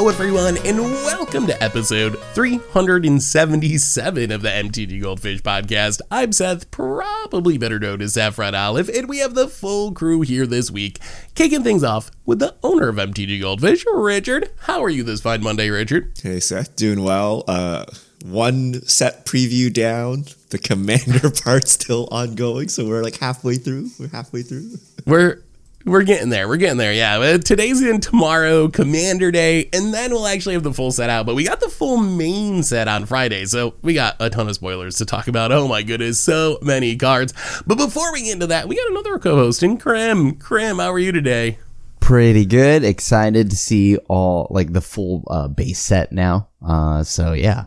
Hello, everyone, and welcome to episode 377 of the MTG Goldfish podcast. I'm Seth, probably better known as Saffron Olive, and we have the full crew here this week, kicking things off with the owner of MTG Goldfish, Richard. How are you this fine Monday, Richard? Hey, Seth, doing well. Uh, one set preview down. The commander part still ongoing, so we're like halfway through. We're halfway through. We're we're getting there. We're getting there. Yeah. Today's in tomorrow, Commander Day, and then we'll actually have the full set out. But we got the full main set on Friday, so we got a ton of spoilers to talk about. Oh my goodness, so many cards. But before we get into that, we got another co-host in Krim. Krim, how are you today? Pretty good. Excited to see all like the full uh, base set now. Uh, so yeah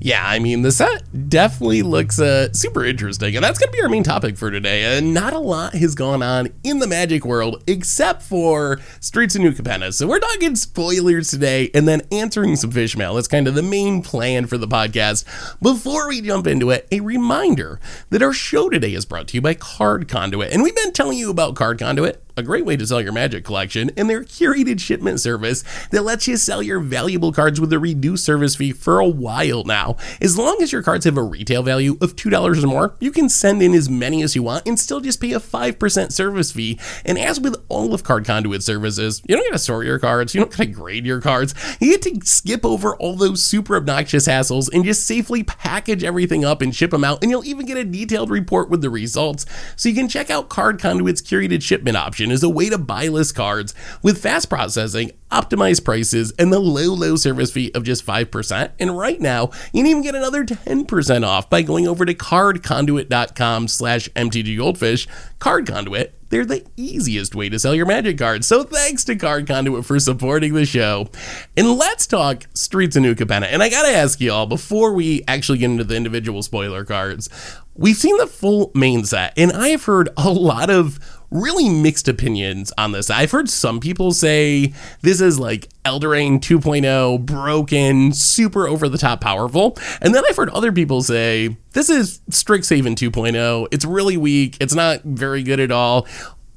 yeah, I mean, the set definitely looks uh, super interesting, and that's going to be our main topic for today. And not a lot has gone on in the Magic world except for Streets of New Capenna. So we're talking spoilers today and then answering some fish mail. That's kind of the main plan for the podcast. Before we jump into it, a reminder that our show today is brought to you by Card Conduit. And we've been telling you about Card Conduit a great way to sell your magic collection, and their curated shipment service that lets you sell your valuable cards with a reduced service fee for a while now. As long as your cards have a retail value of $2 or more, you can send in as many as you want and still just pay a 5% service fee. And as with all of Card Conduit services, you don't gotta store your cards, you don't gotta grade your cards, you get to skip over all those super obnoxious hassles and just safely package everything up and ship them out, and you'll even get a detailed report with the results. So you can check out Card Conduit's curated shipment option is a way to buy list cards with fast processing, optimized prices, and the low, low service fee of just 5%. And right now, you can even get another 10% off by going over to cardconduit.com slash mtggoldfish. Card Conduit, they're the easiest way to sell your magic cards. So thanks to Card Conduit for supporting the show. And let's talk Streets of New Capenna. And I gotta ask you all, before we actually get into the individual spoiler cards, we've seen the full main set, and I have heard a lot of really mixed opinions on this. I've heard some people say this is like Eldraine 2.0, broken, super over the top powerful. And then I've heard other people say this is Strixhaven 2.0. It's really weak. It's not very good at all.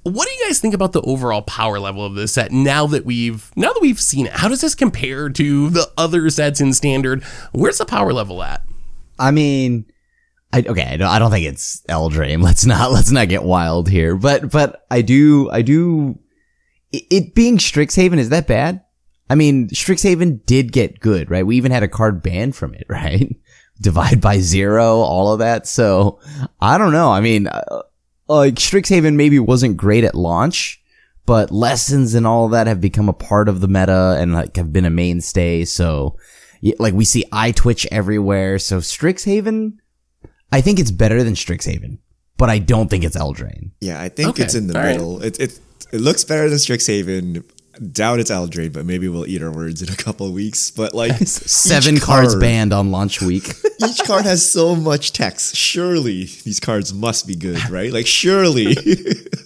What do you guys think about the overall power level of this set now that we've now that we've seen it? How does this compare to the other sets in standard? Where's the power level at? I mean, I, okay, I don't, I don't think it's Eldraine. Let's not let's not get wild here. But but I do I do it, it being Strixhaven is that bad? I mean, Strixhaven did get good, right? We even had a card banned from it, right? Divide by zero, all of that. So I don't know. I mean, uh, like Strixhaven maybe wasn't great at launch, but lessons and all of that have become a part of the meta and like have been a mainstay. So like we see eye twitch everywhere. So Strixhaven I think it's better than Strixhaven, but I don't think it's Eldraine. Yeah, I think okay. it's in the All middle. Right. It, it it looks better than Strixhaven. Doubt it's Eldraine, but maybe we'll eat our words in a couple weeks. But like seven cards card, banned on launch week. each card has so much text. Surely these cards must be good, right? Like surely,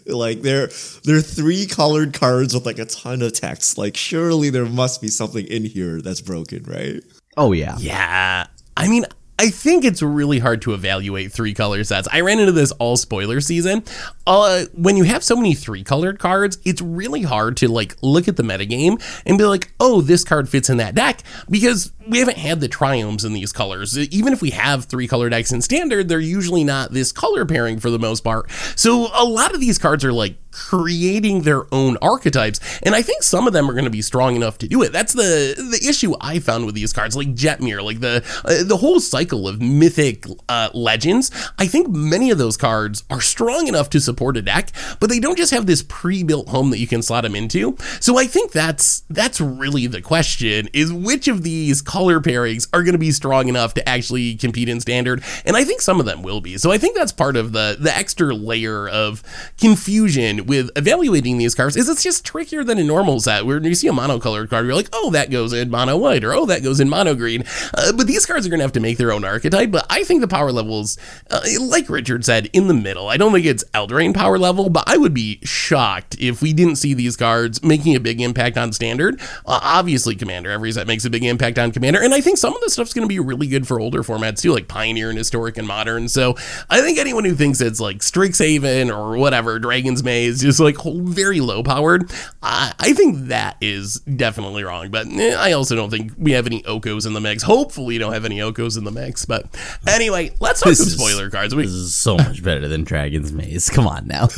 like they're they're three colored cards with like a ton of text. Like surely there must be something in here that's broken, right? Oh yeah, yeah. I mean, I think it's really hard to evaluate three color sets. I ran into this all spoiler season. Uh, when you have so many three colored cards, it's really hard to like look at the metagame and be like, oh, this card fits in that deck because we haven't had the triomes in these colors. Even if we have three color decks in standard, they're usually not this color pairing for the most part. So a lot of these cards are like creating their own archetypes and i think some of them are going to be strong enough to do it that's the the issue i found with these cards like jetmir like the uh, the whole cycle of mythic uh, legends i think many of those cards are strong enough to support a deck but they don't just have this pre-built home that you can slot them into. So i think that's that's really the question is which of these color pairings are going to be strong enough to actually compete in standard? And i think some of them will be. So i think that's part of the the extra layer of confusion with evaluating these cards is it's just trickier than a normal set. Where you see a monocolored card, you're like, oh, that goes in mono white or oh, that goes in mono green. Uh, but these cards are going to have to make their own archetype, but I think the power levels, uh, like Richard said, in the middle. I don't think it's Eldraine power level, but I would be shocked if we didn't see these cards making a big impact on standard. Uh, obviously, Commander, every set makes a big impact on Commander, and I think some of the stuff's going to be really good for older formats too, like Pioneer and Historic and Modern. So I think anyone who thinks it's like Strixhaven or whatever, Dragon's Maze, just like very low powered, I, I think that is definitely wrong. But eh, I also don't think we have any Okos in the mix. Hopefully, we don't have any Okos in the mix. But anyway, let's talk This some is- spoiler cards. We, This is so much better than Dragon's Maze. Come on now.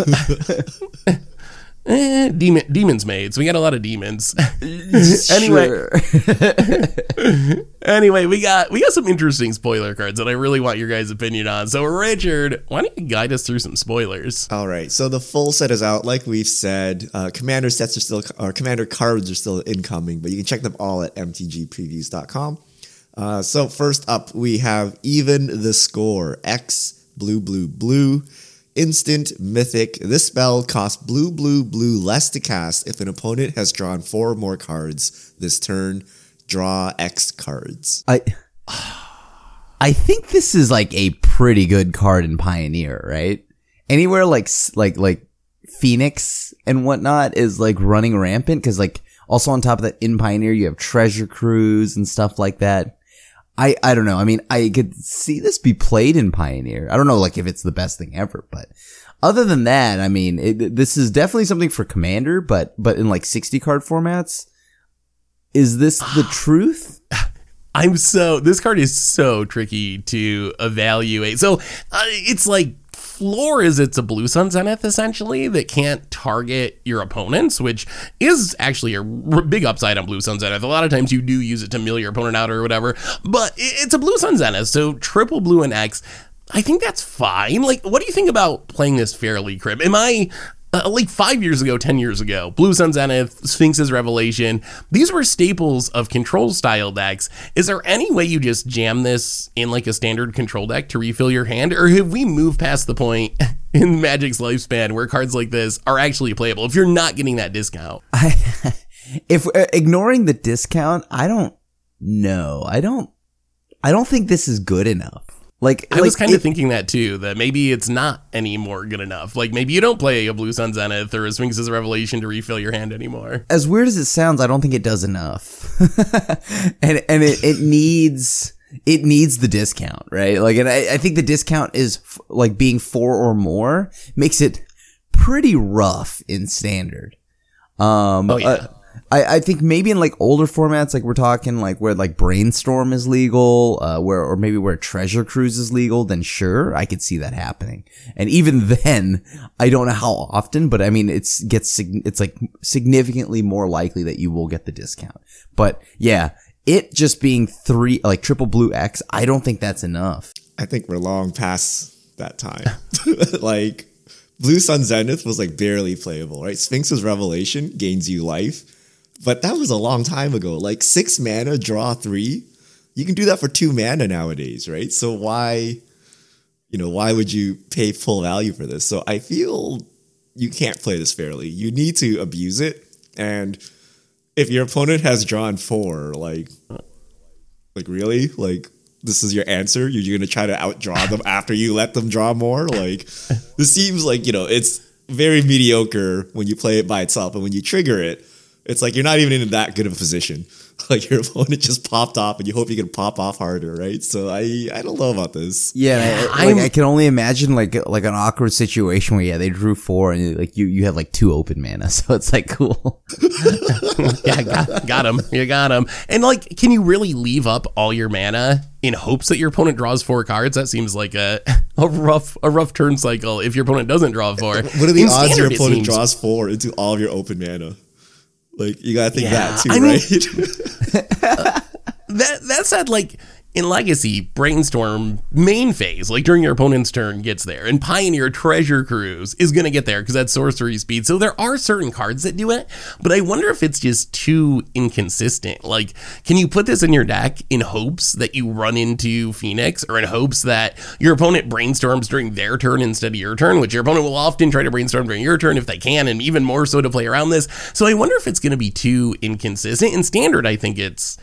eh, demon, demons maids. We got a lot of demons. anyway, anyway, we got we got some interesting spoiler cards that I really want your guys' opinion on. So, Richard, why don't you guide us through some spoilers? All right, so the full set is out. Like we've said, uh, commander sets are still, or commander cards are still incoming, but you can check them all at mtgpreviews.com. Uh, so first up, we have even the score X blue blue blue instant mythic. This spell costs blue blue blue less to cast if an opponent has drawn four more cards this turn. Draw X cards. I I think this is like a pretty good card in Pioneer, right? Anywhere like like like Phoenix and whatnot is like running rampant because like also on top of that in Pioneer you have Treasure Cruise and stuff like that. I I don't know. I mean, I could see this be played in Pioneer. I don't know like if it's the best thing ever, but other than that, I mean, it, this is definitely something for Commander, but but in like 60 card formats. Is this the truth? I'm so this card is so tricky to evaluate. So uh, it's like floor is it's a blue sun zenith essentially that can't target your opponents, which is actually a big upside on blue sun zenith. A lot of times you do use it to mill your opponent out or whatever, but it's a blue sun zenith, so triple blue and X. I think that's fine. Like, what do you think about playing this fairly, Krim? Am I uh, like five years ago, 10 years ago, Blue Sun Zenith, Sphinx's Revelation, these were staples of control style decks. Is there any way you just jam this in like a standard control deck to refill your hand? Or have we moved past the point in Magic's lifespan where cards like this are actually playable if you're not getting that discount? I, if uh, ignoring the discount, I don't know. I don't. I don't think this is good enough. Like I was like, kind of thinking that too, that maybe it's not anymore good enough. Like maybe you don't play a Blue Sun Zenith or a Sphinx's Revelation to refill your hand anymore. as weird as it sounds, I don't think it does enough. and and it, it needs it needs the discount, right? Like, and I, I think the discount is f- like being four or more makes it pretty rough in standard. Um, Oh, yeah. uh, I, I think maybe in like older formats, like we're talking like where like brainstorm is legal, uh, where or maybe where treasure cruise is legal, then sure, I could see that happening. And even then, I don't know how often, but I mean, it's gets it's like significantly more likely that you will get the discount. But yeah, it just being three like triple blue X, I don't think that's enough. I think we're long past that time. like Blue Sun Zenith was like barely playable, right? Sphinx's Revelation gains you life, but that was a long time ago. Like six mana, draw three. You can do that for two mana nowadays, right? So why, you know, why would you pay full value for this? So I feel you can't play this fairly. You need to abuse it, and if your opponent has drawn four, like like really? Like this is your answer? You're gonna try to outdraw them after you let them draw more? Like this seems like, you know, it's very mediocre when you play it by itself, and when you trigger it, it's like you're not even in that good of a position. Like your opponent just popped off and you hope you can pop off harder, right? So I I don't know about this. Yeah, I, like I can only imagine like like an awkward situation where yeah they drew four and like you you have like two open mana, so it's like cool. yeah, got, got him. You got him. And like, can you really leave up all your mana in hopes that your opponent draws four cards? That seems like a a rough a rough turn cycle. If your opponent doesn't draw four, What are the In odds your Standard, it opponent seems- draws four into all of your open mana? Like you gotta think Yeah, that too, I mean- right? That that said, like in Legacy, Brainstorm main phase, like during your opponent's turn, gets there, and Pioneer Treasure Cruise is gonna get there because that's sorcery speed. So there are certain cards that do it, but I wonder if it's just too inconsistent. Like, can you put this in your deck in hopes that you run into Phoenix, or in hopes that your opponent brainstorms during their turn instead of your turn, which your opponent will often try to brainstorm during your turn if they can, and even more so to play around this. So I wonder if it's gonna be too inconsistent. In standard, I think it's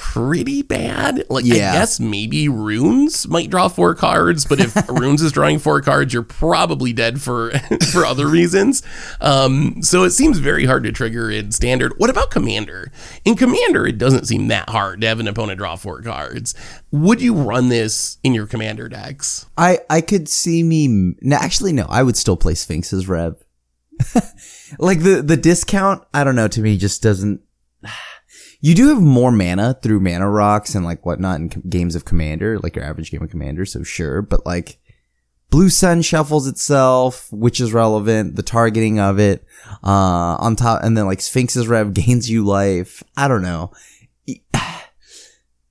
pretty bad. Like Yeah. I guess maybe runes might draw four cards, but if runes is drawing four cards, you're probably dead for for other reasons. Um, so it seems very hard to trigger in standard. What about commander? In commander, it doesn't seem that hard to have an opponent draw four cards. Would you run this in your commander decks? I I could see me. No, actually, no. I would still play Sphinx's Rev. like the the discount, I don't know. To me, just doesn't. You do have more mana through mana rocks and like whatnot in games of Commander, like your average game of Commander. So sure, but like Blue Sun shuffles itself, which is relevant. The targeting of it, uh, on top, and then like Sphinx's Rev gains you life. I don't know.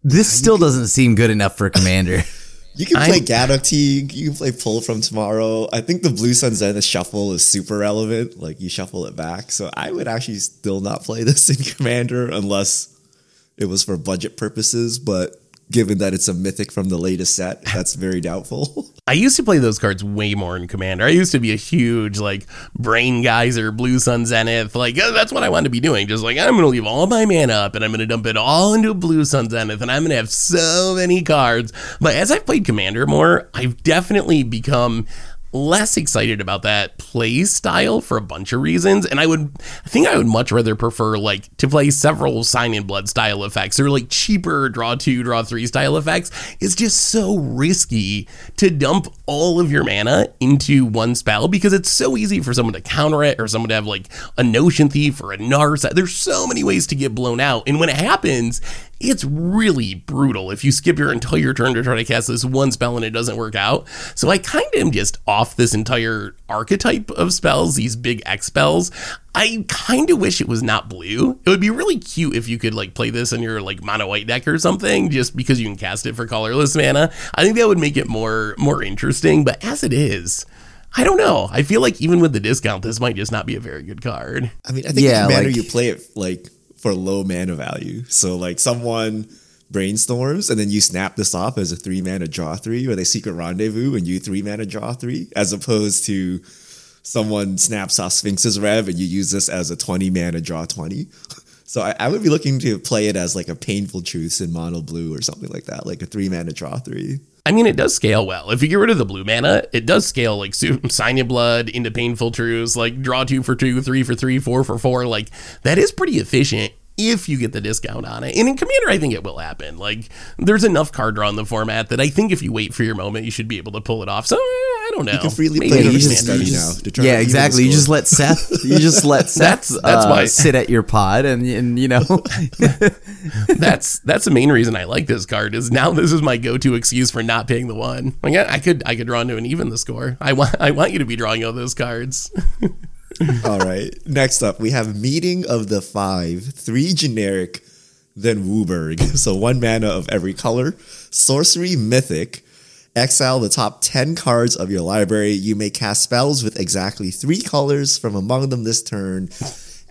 This still doesn't seem good enough for a Commander. You can play I- Gaddock T, you can play Pull from Tomorrow. I think the Blue Sun Zenith shuffle is super relevant. Like you shuffle it back. So I would actually still not play this in Commander unless it was for budget purposes. But given that it's a mythic from the latest set, that's very doubtful. I used to play those cards way more in Commander. I used to be a huge like Brain Geyser, Blue Sun Zenith. Like uh, that's what I wanted to be doing. Just like I'm gonna leave all my mana up and I'm gonna dump it all into Blue Sun Zenith and I'm gonna have so many cards. But as I've played Commander more, I've definitely become less excited about that play style for a bunch of reasons. And I would I think I would much rather prefer like to play several sign in blood style effects or like cheaper draw two, draw three style effects. It's just so risky to dump all of your mana into one spell because it's so easy for someone to counter it or someone to have like a notion thief or a Narset. There's so many ways to get blown out. And when it happens, it's really brutal if you skip your entire turn to try to cast this one spell and it doesn't work out. So I kind of am just off this entire archetype of spells, these big X spells. I kind of wish it was not blue. It would be really cute if you could like play this in your like mono white deck or something, just because you can cast it for colorless mana. I think that would make it more more interesting. But as it is, I don't know. I feel like even with the discount, this might just not be a very good card. I mean, I think Yeah, in Commander like- you play it like for low mana value. So like someone brainstorms and then you snap this off as a three mana draw three, or they secret rendezvous and you three mana draw three, as opposed to someone snaps off Sphinx's Rev and you use this as a 20 mana draw 20. So I, I would be looking to play it as like a painful truths in mono blue or something like that, like a three mana draw three. I mean, it does scale well. If you get rid of the blue mana, it does scale like sign your blood into painful truths, like draw two for two, three for three, four for four. Like that is pretty efficient if you get the discount on it. And in Commander, I think it will happen. Like there's enough card draw in the format that I think if you wait for your moment, you should be able to pull it off. So eh, I don't know. You can freely Maybe play in it you as just- study now. to try yeah, exactly. You just let Seth. You just let Seth. That's- that's uh, why- sit at your pod and and you know. that's that's the main reason I like this card. Is now this is my go-to excuse for not paying the one. Like I, I could I could draw into an even the score. I want I want you to be drawing all those cards. All right. Next up, we have Meeting of the Five, three generic, then WUBRG. So one mana of every color. Sorcery Mythic. Exile the top 10 cards of your library. You may cast spells with exactly three colors from among them this turn.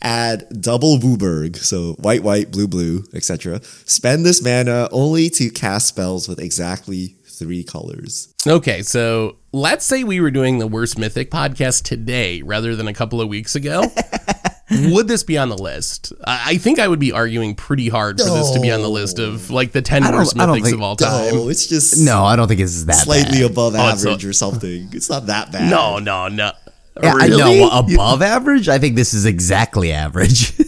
Add double WUBRG, so white, white, blue, blue, etc. Spend this mana only to cast spells with exactly three colors. Okay, so let's say we were doing the worst mythic podcast today rather than a couple of weeks ago. would this be on the list? I I think I would be arguing pretty hard for this to be on the list of like the 10 I don't- worst I don't mythics think- of all time. Oh, it's just no, I don't think it's that slightly bad. above Oh, it's average a- or something. It's not that bad. No, no, no. Yeah, I Really? know above average. I think this is exactly average.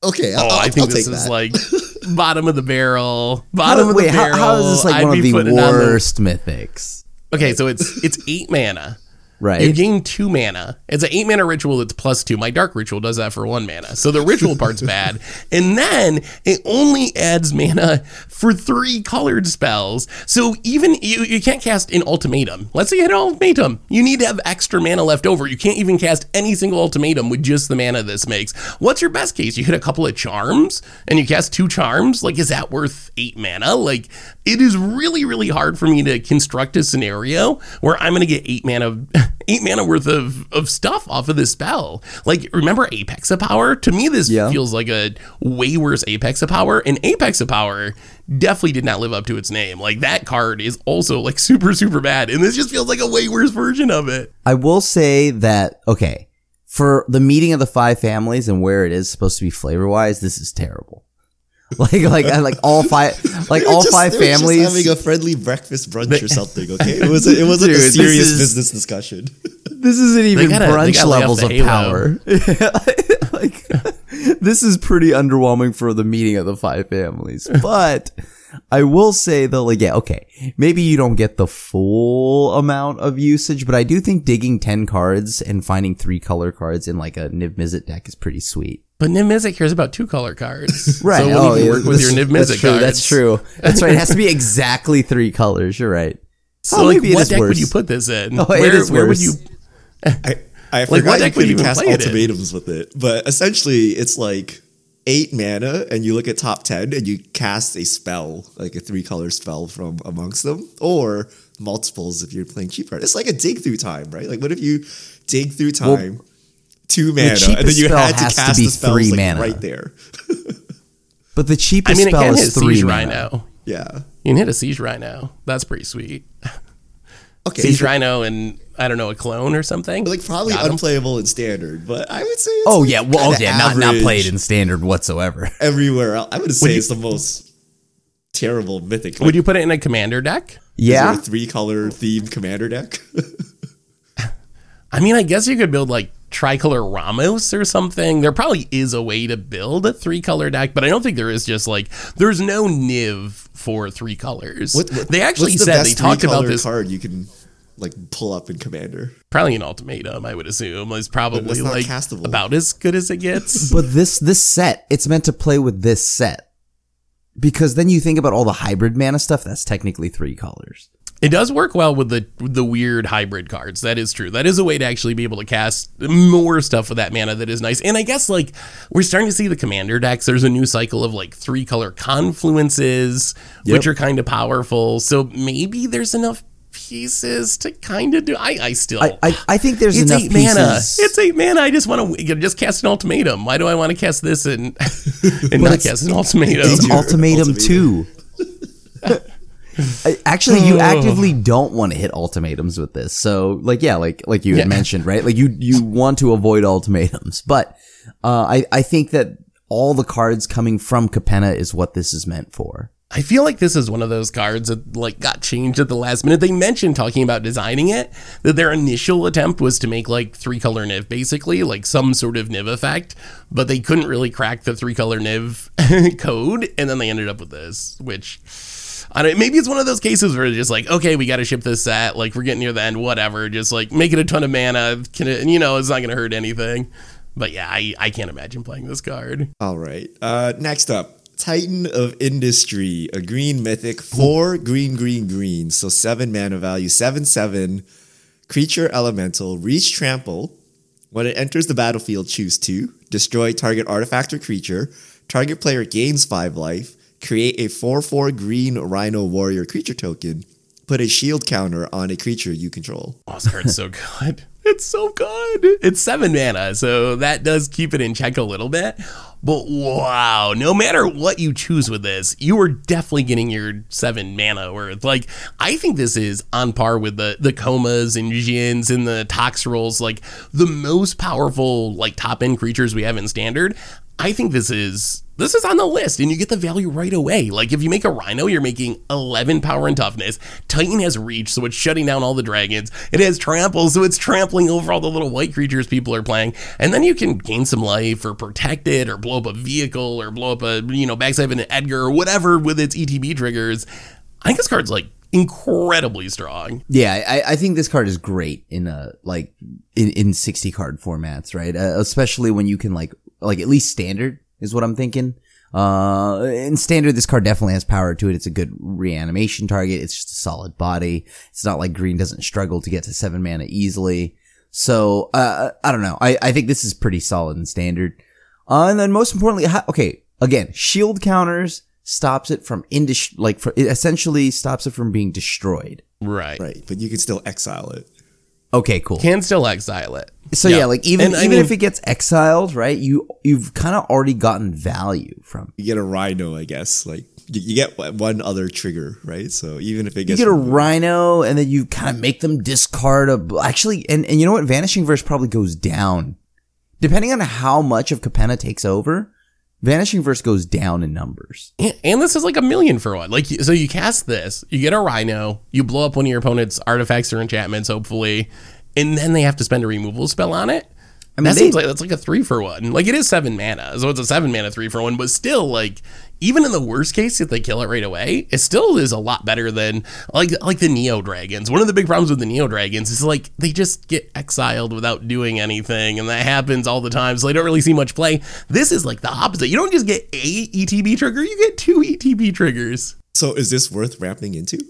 Okay, Oh, I'll, I I'll think take this is that. like bottom of the barrel. Bottom of Wait, the how, barrel. how is this like I'd one be of the putting on worst mythics? Okay, so it's it's eight mana. You Right. gain two mana. It's an eight mana ritual that's plus two. My dark ritual does that for one mana. So the ritual part's bad. And then it only adds mana for three colored spells. So even you, you can't cast an ultimatum. Let's say you hit an ultimatum. You need to have extra mana left over. You can't even cast any single ultimatum with just the mana this makes. What's your best case? You hit a couple of charms and you cast two charms? Like, is that worth eight mana? Like, it is really, really hard for me to construct a scenario where I'm going to get eight mana, eight mana worth of, of stuff off of this spell. Like, remember Apex of Power? To me, this Yeah. feels like a way worse Apex of Power. And Apex of Power definitely did not live up to its name. Like, that card is also like super, super bad. And this just feels like a way worse version of it. I will say that okay for the meeting of the five families and where it is supposed to be flavor wise, this is terrible. Like like like all five like all just- five they just families. having a friendly breakfast brunch or something. Okay, it was it wasn't Dude, a serious is- business discussion. this isn't even gotta- brunch gotta lay off levels of halo. power. like this is pretty underwhelming for the meeting of the five families. But I will say though, like yeah, okay, maybe you don't get the full amount of usage, but I do think digging ten cards and finding three color cards in like a Niv Mizzet deck is pretty sweet. But Niv Mizzet cares about two color cards. Right. So oh, when you yeah, work with your that's- Niv that's Mizzet true, cards. That's true. That's right. It has to be exactly three colors. You're right. So Oh, like, maybe it what is deck would you put this in? Oh, it where, is where would you? I, I Like, what forgot you deck would could you even cast play it ultimatums with it, but essentially it's like eight mana, and you look at top ten, and you cast a spell, like a three color spell from amongst them, or multiples if you're playing cheap card. It's like a dig through time, right? Like what if you dig through time, two mana, and then cheapest you spell had to has to cast be the spells three like, mana. right there. But the I cheapest mean, it spell can hit is three Siege mana. Rhino. Yeah. You can hit a Siege Rhino. That's pretty sweet. Okay. Siege Rhino and I don't know a clone or something. Like probably Got 'em. unplayable in standard, but I would say it's Oh yeah, well, oh, yeah, not not played in standard whatsoever. everywhere else. I would say you- it's the most terrible mythic. Would you put it in a commander deck? Yeah, three color themed commander deck. I mean, I guess you could build like tricolor Ramos or something. There probably is a way to build a three color deck, but I don't think there is just like there's no Niv for three colors. What- what- they actually the said they talked about this card you can like pull up in commander. probably an ultimatum. I would assume is probably not like castable. about as good as it gets. but this this set, it's meant to play with this set because then you think about all the hybrid mana stuff. That's technically three colors. It does work well with the with the weird hybrid cards. That is true. That is a way to actually be able to cast more stuff with that mana that is nice. And I guess like we're starting to see the commander decks. There's a new cycle of like three color confluences, which are kind of powerful. So maybe there's enough pieces to kind of do. I I still. I I, I think there's it's enough eight pieces. mana. It's eight mana. I just want to just cast an ultimatum. Why do I want to cast this and and not cast an ultimatum? It's ultimatum, ultimatum. two. Actually, you actively don't want to hit ultimatums with this. So, like, yeah, like like you had Yeah. mentioned, right? Like you you want to avoid ultimatums, but uh, I I think that all the cards coming from Capenna is what this is meant for. I feel like this is one of those cards that like got changed at the last minute. They mentioned talking about designing it that their initial attempt was to make like three color Niv basically, like some sort of Niv effect, but they couldn't really crack the three color Niv code, and then they ended up with this, which. I don't, maybe it's one of those cases where it's just like, okay, we got to ship this set. Like, we're getting near the end, whatever. Just like make it a ton of mana. Can it, you know, it's not to hurt anything. But yeah, I, I can't imagine playing this card. All right. Uh, next up, Titan of Industry, a green mythic, four green, green, green. So seven mana value, seven, seven. Creature elemental, reach trample. When it enters the battlefield, choose two. Destroy target artifact or creature. Target player gains five life. Create a 4 4 green rhino warrior creature token. Put a shield counter on a creature you control. Oh, card's so good. It's so good. It's seven mana, so that does keep it in check a little bit. But wow, no matter what you choose with this, you are definitely getting your seven mana worth. Like, I think this is on par with the the Komas and Jins and the Toxrills, like the most powerful like top end creatures we have in standard. I think this is this is on the list and you get the value right away. Like if you make a rhino, you're making 11 power and toughness. Titan has reach, so it's shutting down all the dragons. It has trample, so it's trampling over all the little white creatures people are playing. And then you can gain some life or protect it or blow up a vehicle or blow up a, you know, backstab an Edgar or whatever with its ETB triggers. I think this card's like incredibly strong. Yeah, I, I think this card is great in a like in, in sixty card formats, right? Uh, especially when you can like like at least standard is what I'm thinking. Uh, in standard, this card definitely has power to it. It's a good reanimation target. It's just a solid body. It's not like green doesn't struggle to get to seven mana easily. So, uh, I don't know. I, I think this is pretty solid in standard. Uh, and then most importantly, ha- okay, again, shield counters stops it from indus- like for, it essentially stops it from being destroyed. Right. Right. But you can still exile it. Okay, cool. Can still exile it. So yeah, like even And I even mean- if it gets exiled, right? You you've kind of already gotten value from. You get a rhino, I guess. Like you, you get one other trigger, right? So even if it gets You gets get a rhino, and then you kind of make them discard a. Actually, and and you know what? Vanishing Verse probably goes down, depending on how much of Capenna takes over. Vanishing Verse goes down in numbers. And and this is like a million for one. Like, so you cast this, you get a rhino, you blow up one of your opponent's artifacts or enchantments, hopefully, and then they have to spend a removal spell on it. I mean, that they- seems like that's like a three for one. Like it is seven mana, so it's a seven mana three for one. But still, like even in the worst case, if they kill it right away, it still is a lot better than like like the Neo Dragons. One of the big problems with the Neo Dragons is like they just get exiled without doing anything, and that happens all the time. So they don't really see much play. This is like the opposite. You don't just get a ETB trigger; you get two ETB triggers. So is this worth ramping into?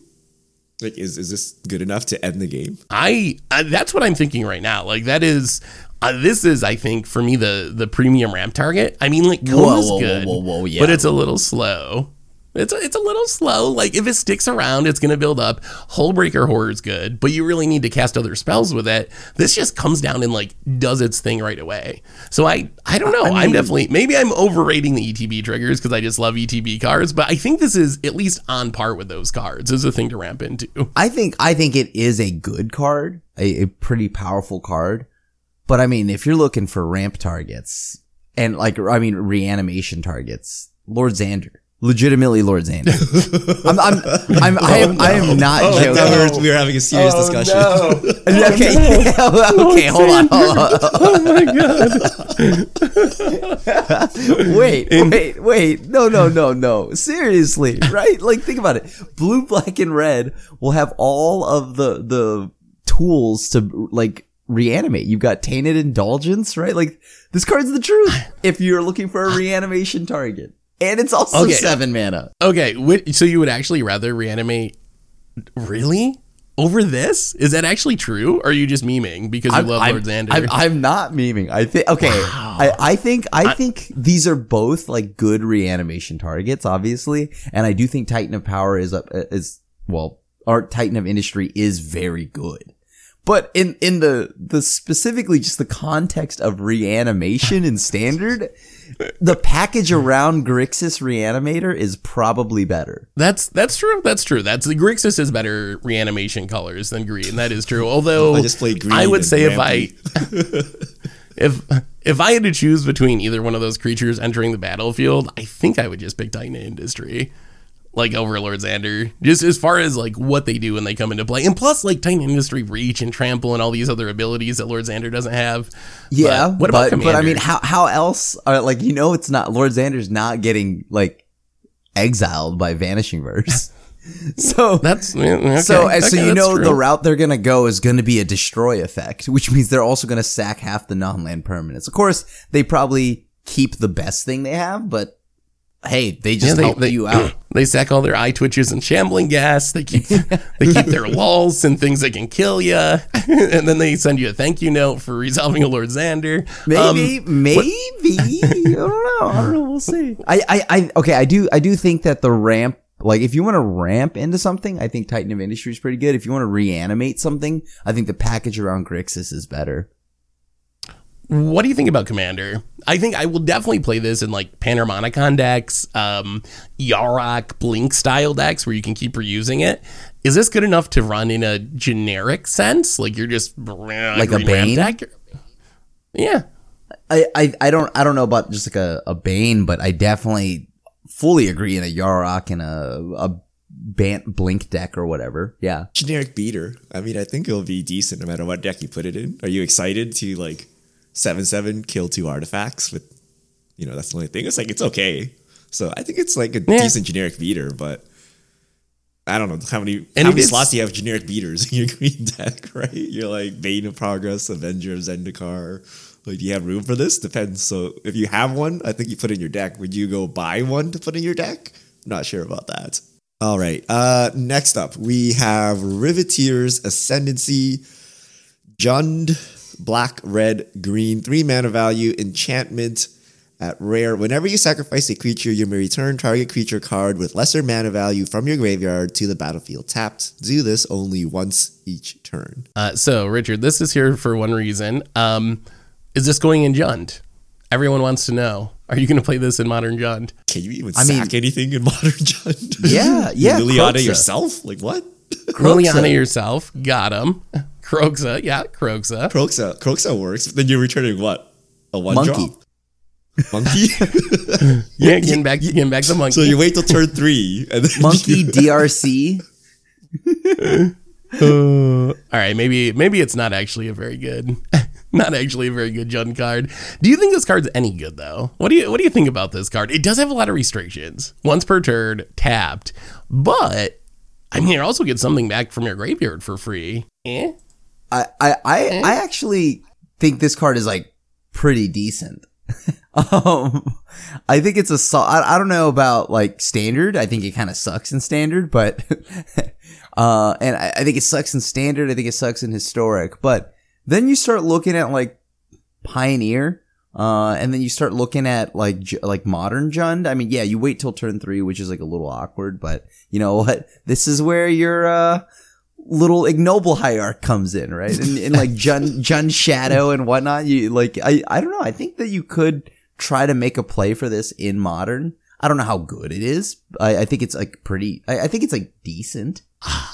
Like, is, is this good enough to end the game? I, I that's what I'm thinking right now. Like that is. Uh, this is, I think, for me the the premium ramp target. I mean, like Whoa, Koma's whoa, whoa, good, whoa, whoa, yeah. but it's a little slow. It's a, it's a little slow. Like if it sticks around, it's gonna build up. Hullbreaker is good, but you really need to cast other spells with it. This just comes down and like does its thing right away. So I I don't know. I'm definitely maybe I'm overrating the ETB triggers because I just love ETB cards, but I think this is at least on par with those cards. Is a thing to ramp into. I think I think it is a good card, a, a pretty powerful card. But I mean, if you're looking for ramp targets and like I mean reanimation targets, Lord Xander, legitimately Lord Xander. I'm I'm I'm I am, I am oh, not oh, I joking. thought we were, we were having a serious oh, discussion. Okay, okay, hold on. Hold on. oh my god. Wait, wait, wait. No, no, no, no. Seriously, right? Like, think about it. Blue, black, and red will have all of the the tools to like reanimate. You've got tainted indulgence, right? Like, this card's the truth. If you're looking for a reanimation target, and it's also Okay. seven mana. Okay, so you would actually rather reanimate really over this? Is that actually true? Or are you just memeing because you love Lord Xander? I'm, I'm not memeing. I think okay. I, I think I, think these are both like good reanimation targets, obviously, and I do think Titan of Power is up is well, or Titan of Industry is very good. But in in the the specifically just the context of reanimation and standard, the package around Grixis Reanimator is probably better. that's that's true. That's true. That's the Grixis is better reanimation colors than green. That is true. Although I just played green I would and say if. I if if I had to choose between either one of those creatures entering the battlefield, I think I would just pick Titan Industry. Like over Lord Xander, just as far as like what they do when they come into play, and plus like Titan Industry reach and trample and all these other abilities that Lord Xander doesn't have. Yeah, But what about but, but I mean, how how else? Are, like you know, it's not Lord Xander's not getting like exiled by Vanishing Verse. so That's okay, so uh, so you know true. the route they're gonna go is gonna be a destroy effect, which means they're also gonna sack half the non-land permanents. Of course, they probably keep the best thing they have, but hey, they just they, help they, you out. They sack all their eye twitches and shambling ghast. They keep they keep their lulls and things that can kill you, and then they send you a thank you note for resolving a Lord Xander. Um, Maybe, maybe. I don't know. I don't know. We'll see. I, I, I, okay. I do, I do think that the ramp, like, if you want to ramp into something, I think Titan of Industry is pretty good. If you want to reanimate something, I think the package around Grixis is better. What do you think about Commander? I think I will definitely play this in like Panharmonicon decks, um, Yarok Blink style decks where you can keep reusing it. Is this good enough to run in a generic sense? Like you're just like a Bane? deck? Yeah. I, I, I don't, I don't know about just like a, a Bane, but I definitely fully agree in a Yarok and a, a Bant Blink deck or whatever. Yeah. Generic beater. I mean, I think it'll be decent no matter what deck you put it in. Are you excited to like seven seven kill two artifacts with? You know, that's the only thing. It's like it's okay. So I think it's like a Yeah. decent generic beater, but I don't know how many And how many slots do you have generic beaters in your green deck, right? You're like Bane of Progress, Avenger of Zendikar. Like, do you have room for this? Depends. So if you have one, I think you put in your deck. Would you go buy one to put in your deck? I'm not sure about that. All right. Uh, next up, we have Riveteer's Ascendancy, Jund, black, red, green, three mana value, enchantment at rare. Whenever you sacrifice a creature, you may return target creature card with lesser mana value from your graveyard to the battlefield tapped. Do this only once each turn. Uh, so, Richard, this is here for one reason. Um, is this going in Jund? Everyone wants to know. Are you going to play this in Modern Jund? Can you even I mean- anything in Modern Jund? Yeah, yeah, Liliana Kroxa. yourself? Like what? Liliana yourself. Got him. Kroxa. Yeah, Kroxa. Kroxa. Kroxa works. Then you're returning what? A one Monkey. drop? Monkey. Yeah, getting back, getting back the monkey. so you wait till turn three and then Monkey you- DRC. all right, maybe maybe it's not actually a very good, not actually a very good Jund card. Do you think this card's any good though? What do you what do you think about this card? It does have a lot of restrictions. Once per turn, tapped, but I mean, you also get something back from your graveyard for free. Eh? I I I, I actually think this card is like pretty decent. um, I think it's a sol- I, I don't know about like standard. I think it kind of sucks in standard, but uh, and I, I think it sucks in standard. I think it sucks in historic. But then you start looking at like pioneer. Uh, and then you start looking at like J- like modern Jund. I mean, yeah, you wait till turn three, which is like a little awkward, but you know what? This is where your uh little ignoble hierarch comes in, right? And, and like Jun Jun Shadow and whatnot. You like I I don't know. I think that you could try to make a play for this in modern. I don't know how good it is. I, I think it's like pretty. I, I think it's like decent.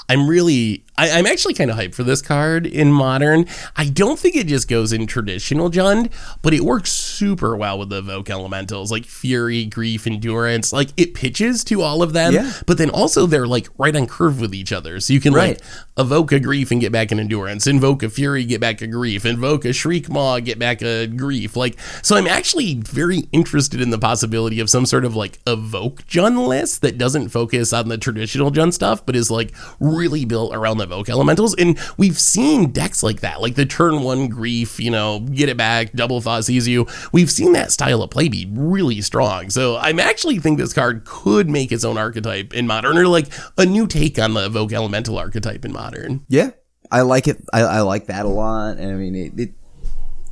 I'm really, I, I'm actually kind of hyped for this card in modern. I don't think it just goes in traditional Jund, but it works super well with the evoke elementals like Fury, Grief, Endurance. Like it pitches to all of them, Yeah. but then also they're like right on curve with each other. So you can Right. like evoke a Grief and get back an Endurance, invoke a Fury, get back a Grief, invoke a Shriekmaw, get back a Grief. Like, so I'm actually very interested in the possibility of some sort of like evoke Jund list that doesn't focus on the traditional Jund stuff, but is like really built around the evoke elementals. And we've seen decks like that, like the turn one grief, you know, get it back, double Thoughtseize you. We've seen that style of play be really strong. So I'm actually think this card could make its own archetype in modern, or like a new take on the evoke elemental archetype in modern. Yeah, I like it. I, I like that a lot. And I mean, it, it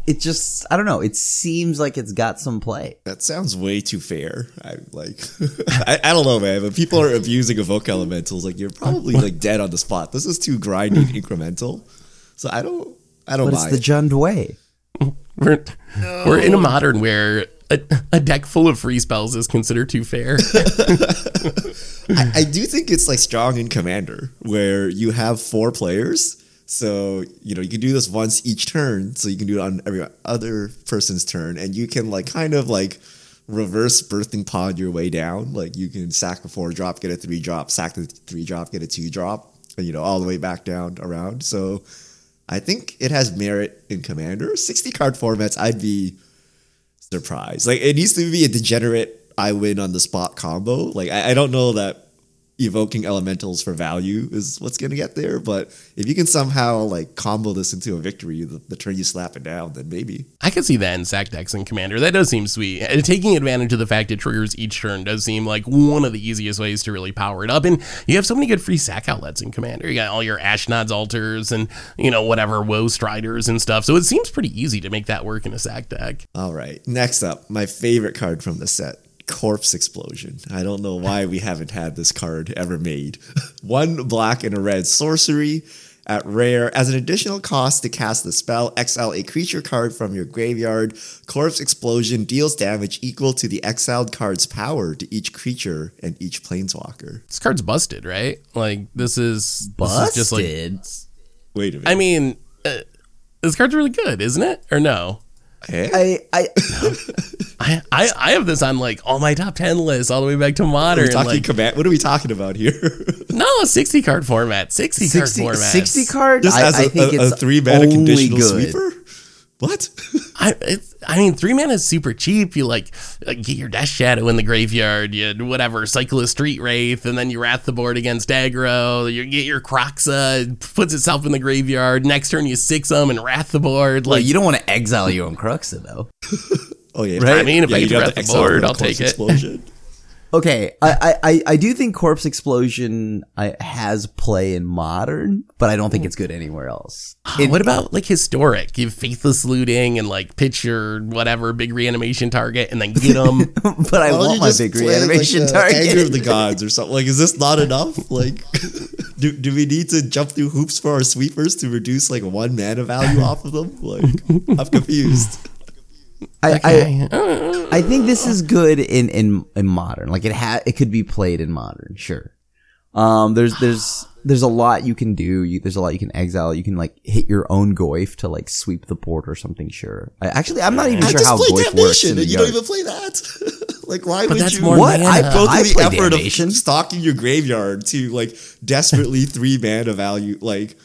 it just I don't know. It seems like it's got some play. That sounds way too fair. I like. I, I don't know, man. But people are abusing evoke elementals. Like you're probably like dead on the spot. This is too grinding incremental. So I don't. I don't But it's the. Jund way. We're we're in a modern where a, a deck full of free spells is considered too fair. I, I do think it's like strong in commander where you have four players. So, you know, you can do this once each turn. So you can do it on every other person's turn. And you can like kind of like reverse birthing pod your way down. Like you can sack a four drop, get a three drop, sack the three drop, get a two drop, and you know, all the way back down around. So I think it has merit in commander. 60 card formats, I'd be surprised. Like it needs to be a degenerate I win on the spot combo. Like I, I don't know that evoking elementals for value is what's gonna get there, but if you can somehow like combo this into a victory the, the turn you slap it down, then maybe. I can see that in sack decks and commander. That does seem sweet. And taking advantage of the fact it triggers each turn does seem like one of the easiest ways to really power it up. And you have so many good free sack outlets in commander. You got all your Ashnod's altars and you know whatever woe striders and stuff. So it seems pretty easy to make that work in a sack deck. All right. Next up, my favorite card from the set. Corpse Explosion. I don't know why we haven't had this card ever made. One black and a red sorcery at rare. As an additional cost to cast the spell, exile a creature card from your graveyard. Corpse Explosion deals damage equal to the exiled card's power to each creature and each planeswalker. This card's busted, right? Like this is this is Busted. just like Wait a minute. I mean, uh, this card's really good, isn't it? Or no? Eh? I I I, I I have this on like all my top ten lists all the way back to Are modern. we talking Like command? What are we talking about here? no, sixty card format, sixty, 60, card format, 60 card. Just I, as a I think a- a three mana conditional good. sweeper? What? I it's, I mean, three mana is super cheap. You like, like get your Death Shadow in the graveyard, you whatever, cycle a Street Wraith, and then you wrath the board against aggro. You get your Kroxa, puts itself in the graveyard. Next turn, you six them and wrath the board. Well, Like, you don't want to exile your own Kroxa though. Oh yeah, Right. I mean, if I you get do have Wrath the board, I'll take it. Explosion. Okay, I, I, I- I do think Corpse Explosion I, has play in modern, but I don't think it's good anywhere else. Uh, what about like historic? You have faithless looting and like pitch your whatever big reanimation target and then get them. but I want you my big reanimation like, the target. Anger of the gods or something. Like, is this not enough? Like, do, do we need to jump through hoops for our sweepers to reduce like one mana value off of them? Like, I'm confused. I, Okay. I, I think this is good in, in, in modern. Like it ha- it could be played in modern, sure. Um, there's there's there's a lot you can do. You, there's a lot you can exile. You can like hit your own Goyf to like sweep the board or something. Sure. I, actually, I'm not even I sure just how play Goyf works Damnation, in and you don't even play that. like, why would that's you? more What? mana. I- go I through the effort Damnation. of stocking your graveyard to like desperately three mana value. Like,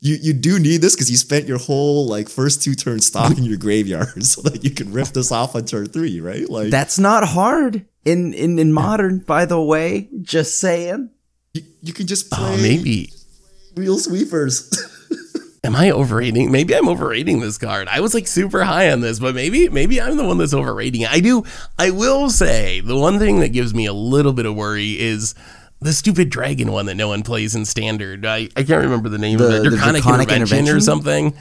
you you do need this because you spent your whole like first two turns stocking your graveyard so that you can rip this off on turn three, right? Like, That's not hard in in in modern. By the way, just saying. you, you can just uh, play Oh, maybe. real sweepers. Am I overrating? Maybe I'm overrating this card. I was like super high on this, but maybe maybe I'm the one that's overrating. I do. I will say the one thing that gives me a little bit of worry is the stupid dragon one that no one plays in standard. I, I can't remember the name The- of it. the Draconic, Draconic intervention, or something.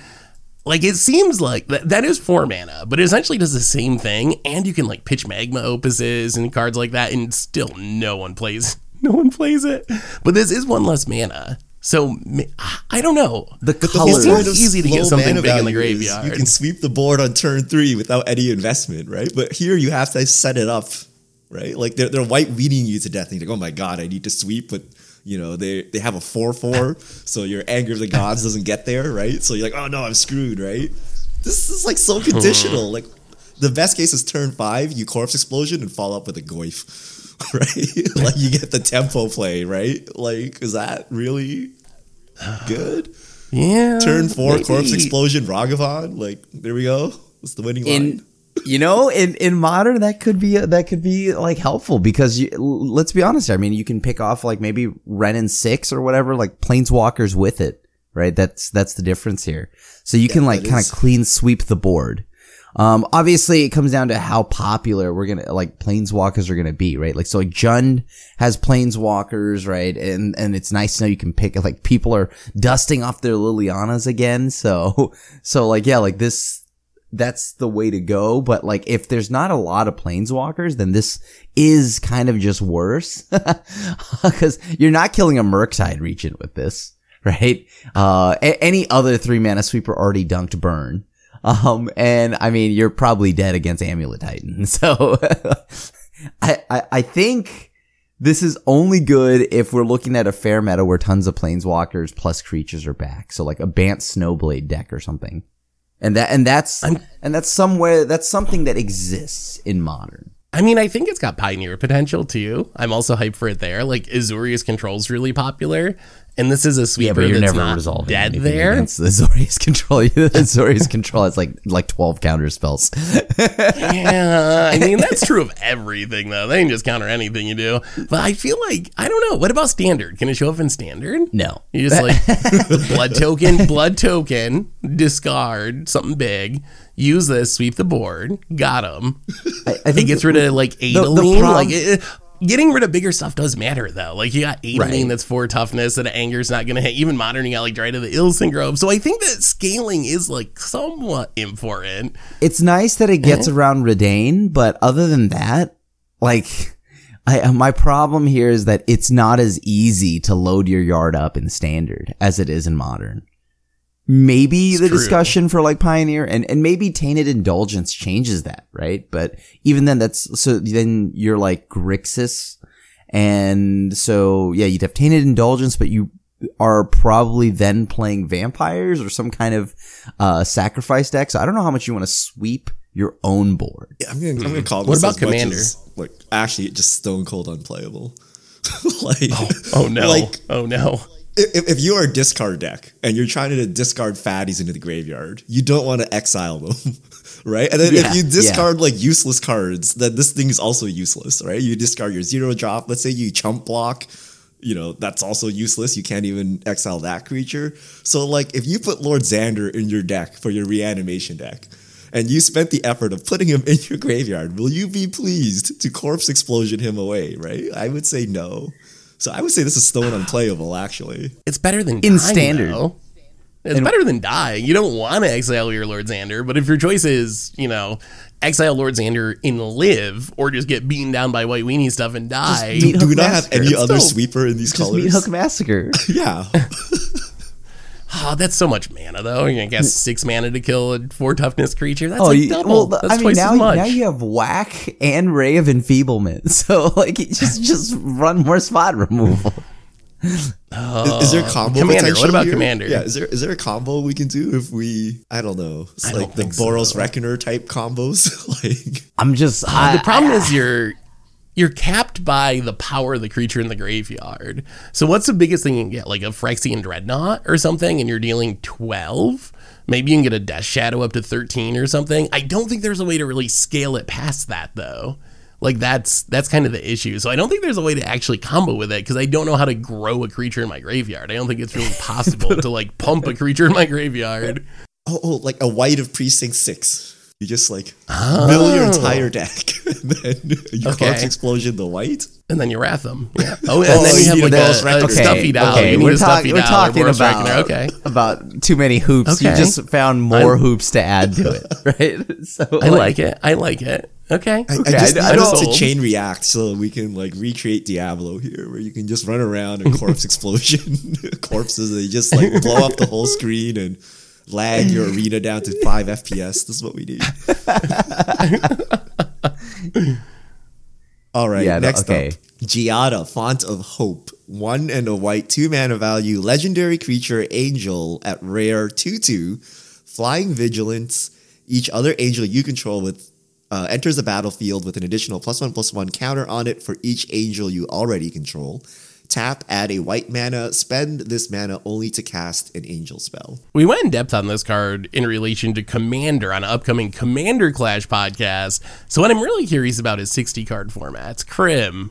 Like it seems like that, that is four mana, but it essentially does the same thing, and you can like pitch magma opuses and cards like that, and still no one plays. No one plays it. But this is one less mana, so I don't know. The But the color. whole point seems easy to get slow something mana big in the value is graveyard. You can sweep the board on turn three without any investment, right? But here you have to set it up, right? Like they're, they're white weeding you to death. And you're like, oh my god, I need to sweep, but you know they they have a four four, so your anger of the gods doesn't get there, right? So you're like, oh no, I'm screwed, right? This is like so conditional. like the best case is turn five, you corpse explosion and follow up with a Goyf. Right, like you get the tempo play, right? Like, is that really good? Yeah. Turn four, maybe. corpse explosion, Ragavan. Like there we go. That's the winning line. You know in in modern that could be that could be like helpful because you, let's be honest i mean you can pick off like maybe Wrenn and Six or whatever like planeswalkers with it right? That's that's the difference here. So you can like kind of clean sweep the board. Um obviously it comes down to how popular we're gonna like planeswalkers are gonna be right? Like so like jund has planeswalkers right? And and it's nice to know you can pick like people are dusting off their lilianas again. So so like yeah like this that's the way to go. But like, if there's not a lot of planeswalkers, then this is kind of just worse because you're not killing a Murktide Regent with this, right? Uh, a- any other three mana sweeper already dunked burn. Um, and I mean, you're probably dead against Amulet Titan. So I, I, I think this is only good if we're looking at a fair meta where tons of planeswalkers plus creatures are back. So like a Bant Snowblade deck or something. And that and that's I'm- and that's somewhere that's something that exists in modern. I mean, I think it's got Pioneer potential too. I'm also hyped for it there. Like Azorius Control's really popular, and this is a sweeper that's not dead there. against the Azorius control. the Azorius control has like like twelve counter spells. yeah, I mean that's true of everything though. They can just counter anything you do. But I feel like I don't know. What about standard? Can it show up in standard? no, You just like blood token, blood token, discard something big. Use this, sweep the board. Got him. I, I It think gets rid of like the Adeline. prob- like it, getting rid of bigger stuff does matter though. Like you got Adeline Right. that's four toughness and anger's not gonna hit. Even modern, you got like Dryad of the Ilysian Grove. So I think that scaling is like somewhat important. it's nice that it gets uh-huh. around Reidane, but other than that, like. I, my problem here is that it's not as easy to load your yard up in standard as it is in modern. Maybe the true. discussion for like Pioneer and, and maybe Tainted Indulgence changes that, right? But even then that's, so then you're like Grixis. And so, yeah, you'd have Tainted Indulgence, but you are probably then playing vampires or some kind of, uh, sacrifice deck. So I don't know how much you want to sweep your own board. Yeah, I'm gonna, I'm gonna call What this about as Commander? as, like actually just stone cold unplayable. like Oh no. like oh no. If, if you are a discard deck and you're trying to discard fatties into the graveyard, you don't want to exile them, right? And then Yeah, if you yeah. discard like useless cards, then this thing is also useless, right? You discard your zero drop. Let's say you chump block. You know that's also useless. You can't even exile that creature. So like, if you put Lord Xander in your deck for your reanimation deck, and you spent the effort of putting him in your graveyard, will you be pleased to corpse explosion him away? Right? I would say no. So I would say this is stone unplayable, actually. It's better than In dying, standard. though. It's better than dying. You don't want to exile your Lord Xander, but if your choice is, you know, exile Lord Xander in live or just get beaten down by white weenie stuff and die. meet Do we not have any It's other still- sweeper in these Just meet colors? Hook Massacre. yeah. Oh, that's so much mana though. You're guess mm. six mana to kill a four toughness creature. That's oh, like you, double. well, that's I mean, twice now, as much. now you have whack and ray of enfeeblement. So, like, just just run more spot removal. Is, is there uh, combo Commander, potential what about here? Commander? Yeah, is there is there a combo we can do if we I don't know, it's I like don't the think so. Boros Reckoner type combos? like I'm just Uh, I, the problem is you're you're capped by the power of the creature in the graveyard. So what's the biggest thing you can get? Like a Phyrexian Dreadnought or something, and you're dealing twelve. Maybe you can get a Death Shadow up to thirteen or something. I don't think there's a way to really scale it past that though. Like that's that's kind of the issue. So I don't think there's a way to actually combo with it because I don't know how to grow a creature in my graveyard. I don't think it's really possible to like pump a creature in my graveyard. oh, oh like a Wight of precinct six. You just like ah. mill your entire deck, then you Oh. Okay. corpse explosion the light, And then you wrath them. Yeah. Oh, and Oh, then you you have need like a a, Boros a Reckoner. stuffy doll. Okay, you we're, a talk- stuffy we're doll talking about Reckoner. Okay. about too many hoops. You just found more hoops to add to it, right? So I like it. I like it. Okay. I, Okay, I just I- I need us to chain react so we can like recreate Diablo here, where you can just run around and corpse explosion corpses. They just like blow up the whole screen and lag your arena down to five FPS. This is what we need. All right, Yeah, next okay. up, Giada, Font of Hope, one and a white, two mana value, legendary creature, angel at rare, two two, flying vigilance. Each other angel you control with uh, enters the battlefield with an additional plus one plus one counter on it for each angel you already control. Tap, add a white mana, spend this mana only to cast an angel spell. We went in depth on this card in relation to Commander on an upcoming Commander Clash podcast. So what I'm really curious about is 60 card formats. Krim,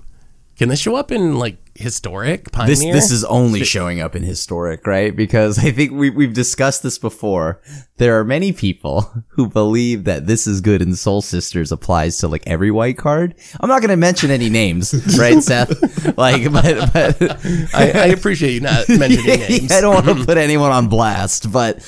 can this show up in like historic Pioneer? This this is only showing up in historic, right? Because I think we we've discussed this before. There are many people who believe that this is good and Soul Sisters applies to like every white card. I'm not going to mention any names, right, Seth? Like, but but I, I appreciate you not mentioning names. I don't want to put anyone on blast, but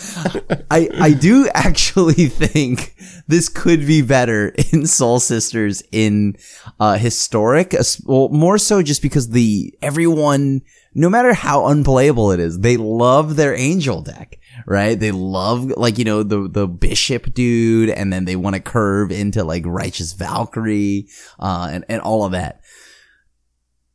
I I do actually think this could be better in Soul Sisters in uh historic, well, more so just because the everyone, no matter how unplayable it is, they love their angel deck. Right? They love like, you know, the, the bishop dude, and then they want to curve into like righteous Valkyrie, uh, and, and all of that.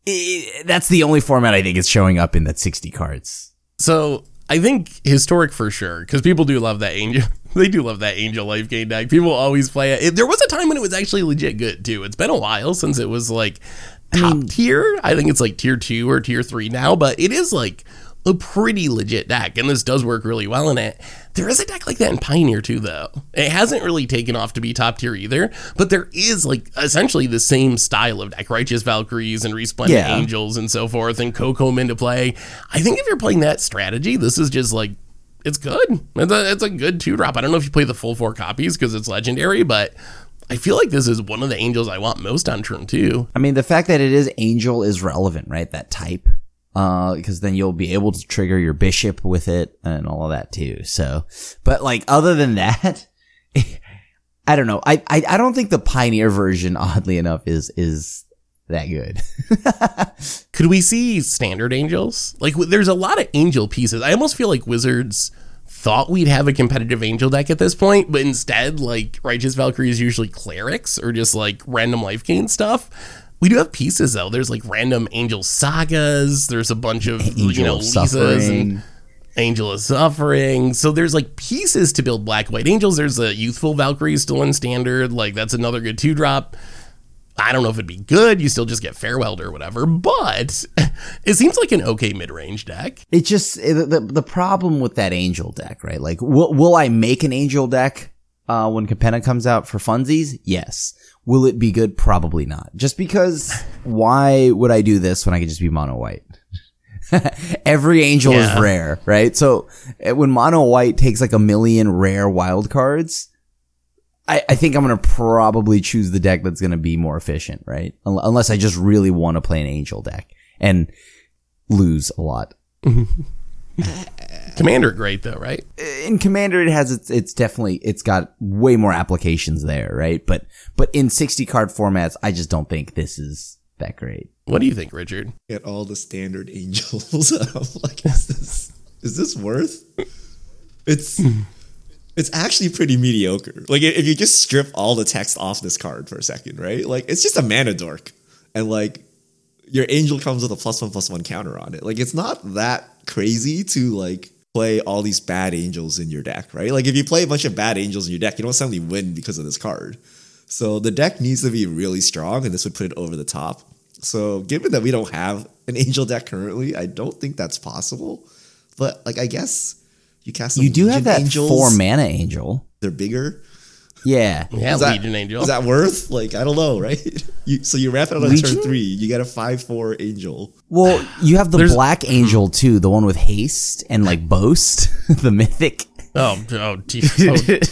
I- that's the only format I think is showing up in that 60 cards. So I think historic for sure because people do love that angel. They do love that angel life gain deck. People always play it. it. There was a time when it was actually legit good too. It's been a while since it was like top mm. tier. I think it's like tier two or tier three now, but it is like a pretty legit deck, and this does work really well in it. There is a deck like that in Pioneer too, though. It hasn't really taken off to be top tier either, but there is like essentially the same style of deck, Righteous Valkyries and Resplendent Yeah. Angels and so forth, and Coco into play. I think if you're playing that strategy, this is just like it's good. It's a, it's a good two drop. I don't know if you play the full four copies because it's legendary, but I feel like this is one of the angels I want most on turn two. I mean, the fact that it is angel is relevant, right? That type. Uh, because then you'll be able to trigger your bishop with it and all of that too. So, but like, other than that, I don't know. I, I, I don't think the pioneer version, oddly enough, is, is that good. Could we see standard angels? Like, there's a lot of angel pieces. I almost feel like Wizards thought we'd have a competitive angel deck at this point, but instead, like, Righteous Valkyrie is usually clerics or just like random life gain stuff. We do have pieces though. There's like random angel sagas. There's a bunch of you Angel know of Lisas suffering. and Angel of Suffering. So there's like pieces to build Black White Angels. There's a Youthful Valkyrie still in standard. Like that's another good two drop. I don't know if it'd be good. You still just get Farewelled or whatever, but it seems like an okay mid range deck. it just the the problem with that angel deck, right? Like, will will I make an angel deck uh, when Capenna comes out for funsies? Yes. Will it be good? Probably not. Just because, why would I do this when I could just be mono white? Every angel Yeah. is rare, right? So uh, when mono white takes like a million rare wild cards, I, I think I'm gonna probably choose the deck that's gonna be more efficient, right? Unless I just really want to play an angel deck and lose a lot. Commander, great though, right? Uh, in commander it has its it's definitely it's got way more applications there right but but in 60 card formats i just don't think this is that great What do you think, Richard? Get all the standard angels. I'm like, is this is this worth? It's it's actually pretty mediocre. Like if you just strip all the text off this card for a second, right? Like it's just a mana dork, and like your angel comes with a plus one plus one counter on it. Like it's not that crazy to like play all these bad angels in your deck, right? Like if you play a bunch of bad angels in your deck, you don't suddenly win because of this card. So the deck needs to be really strong, and this would put it over the top. So given that we don't have an angel deck currently, I don't think that's possible. But like I guess you cast You do have that angels. four mana angel. They're bigger. Yeah. Yeah, Is that- Legion Angel. Is that worth? Like I don't know, right? You, so you wrap it on Legion? turn three. You get a five four angel. Well, you have the There's- black angel too, the one with haste and like boast, the mythic. oh, oh, geez.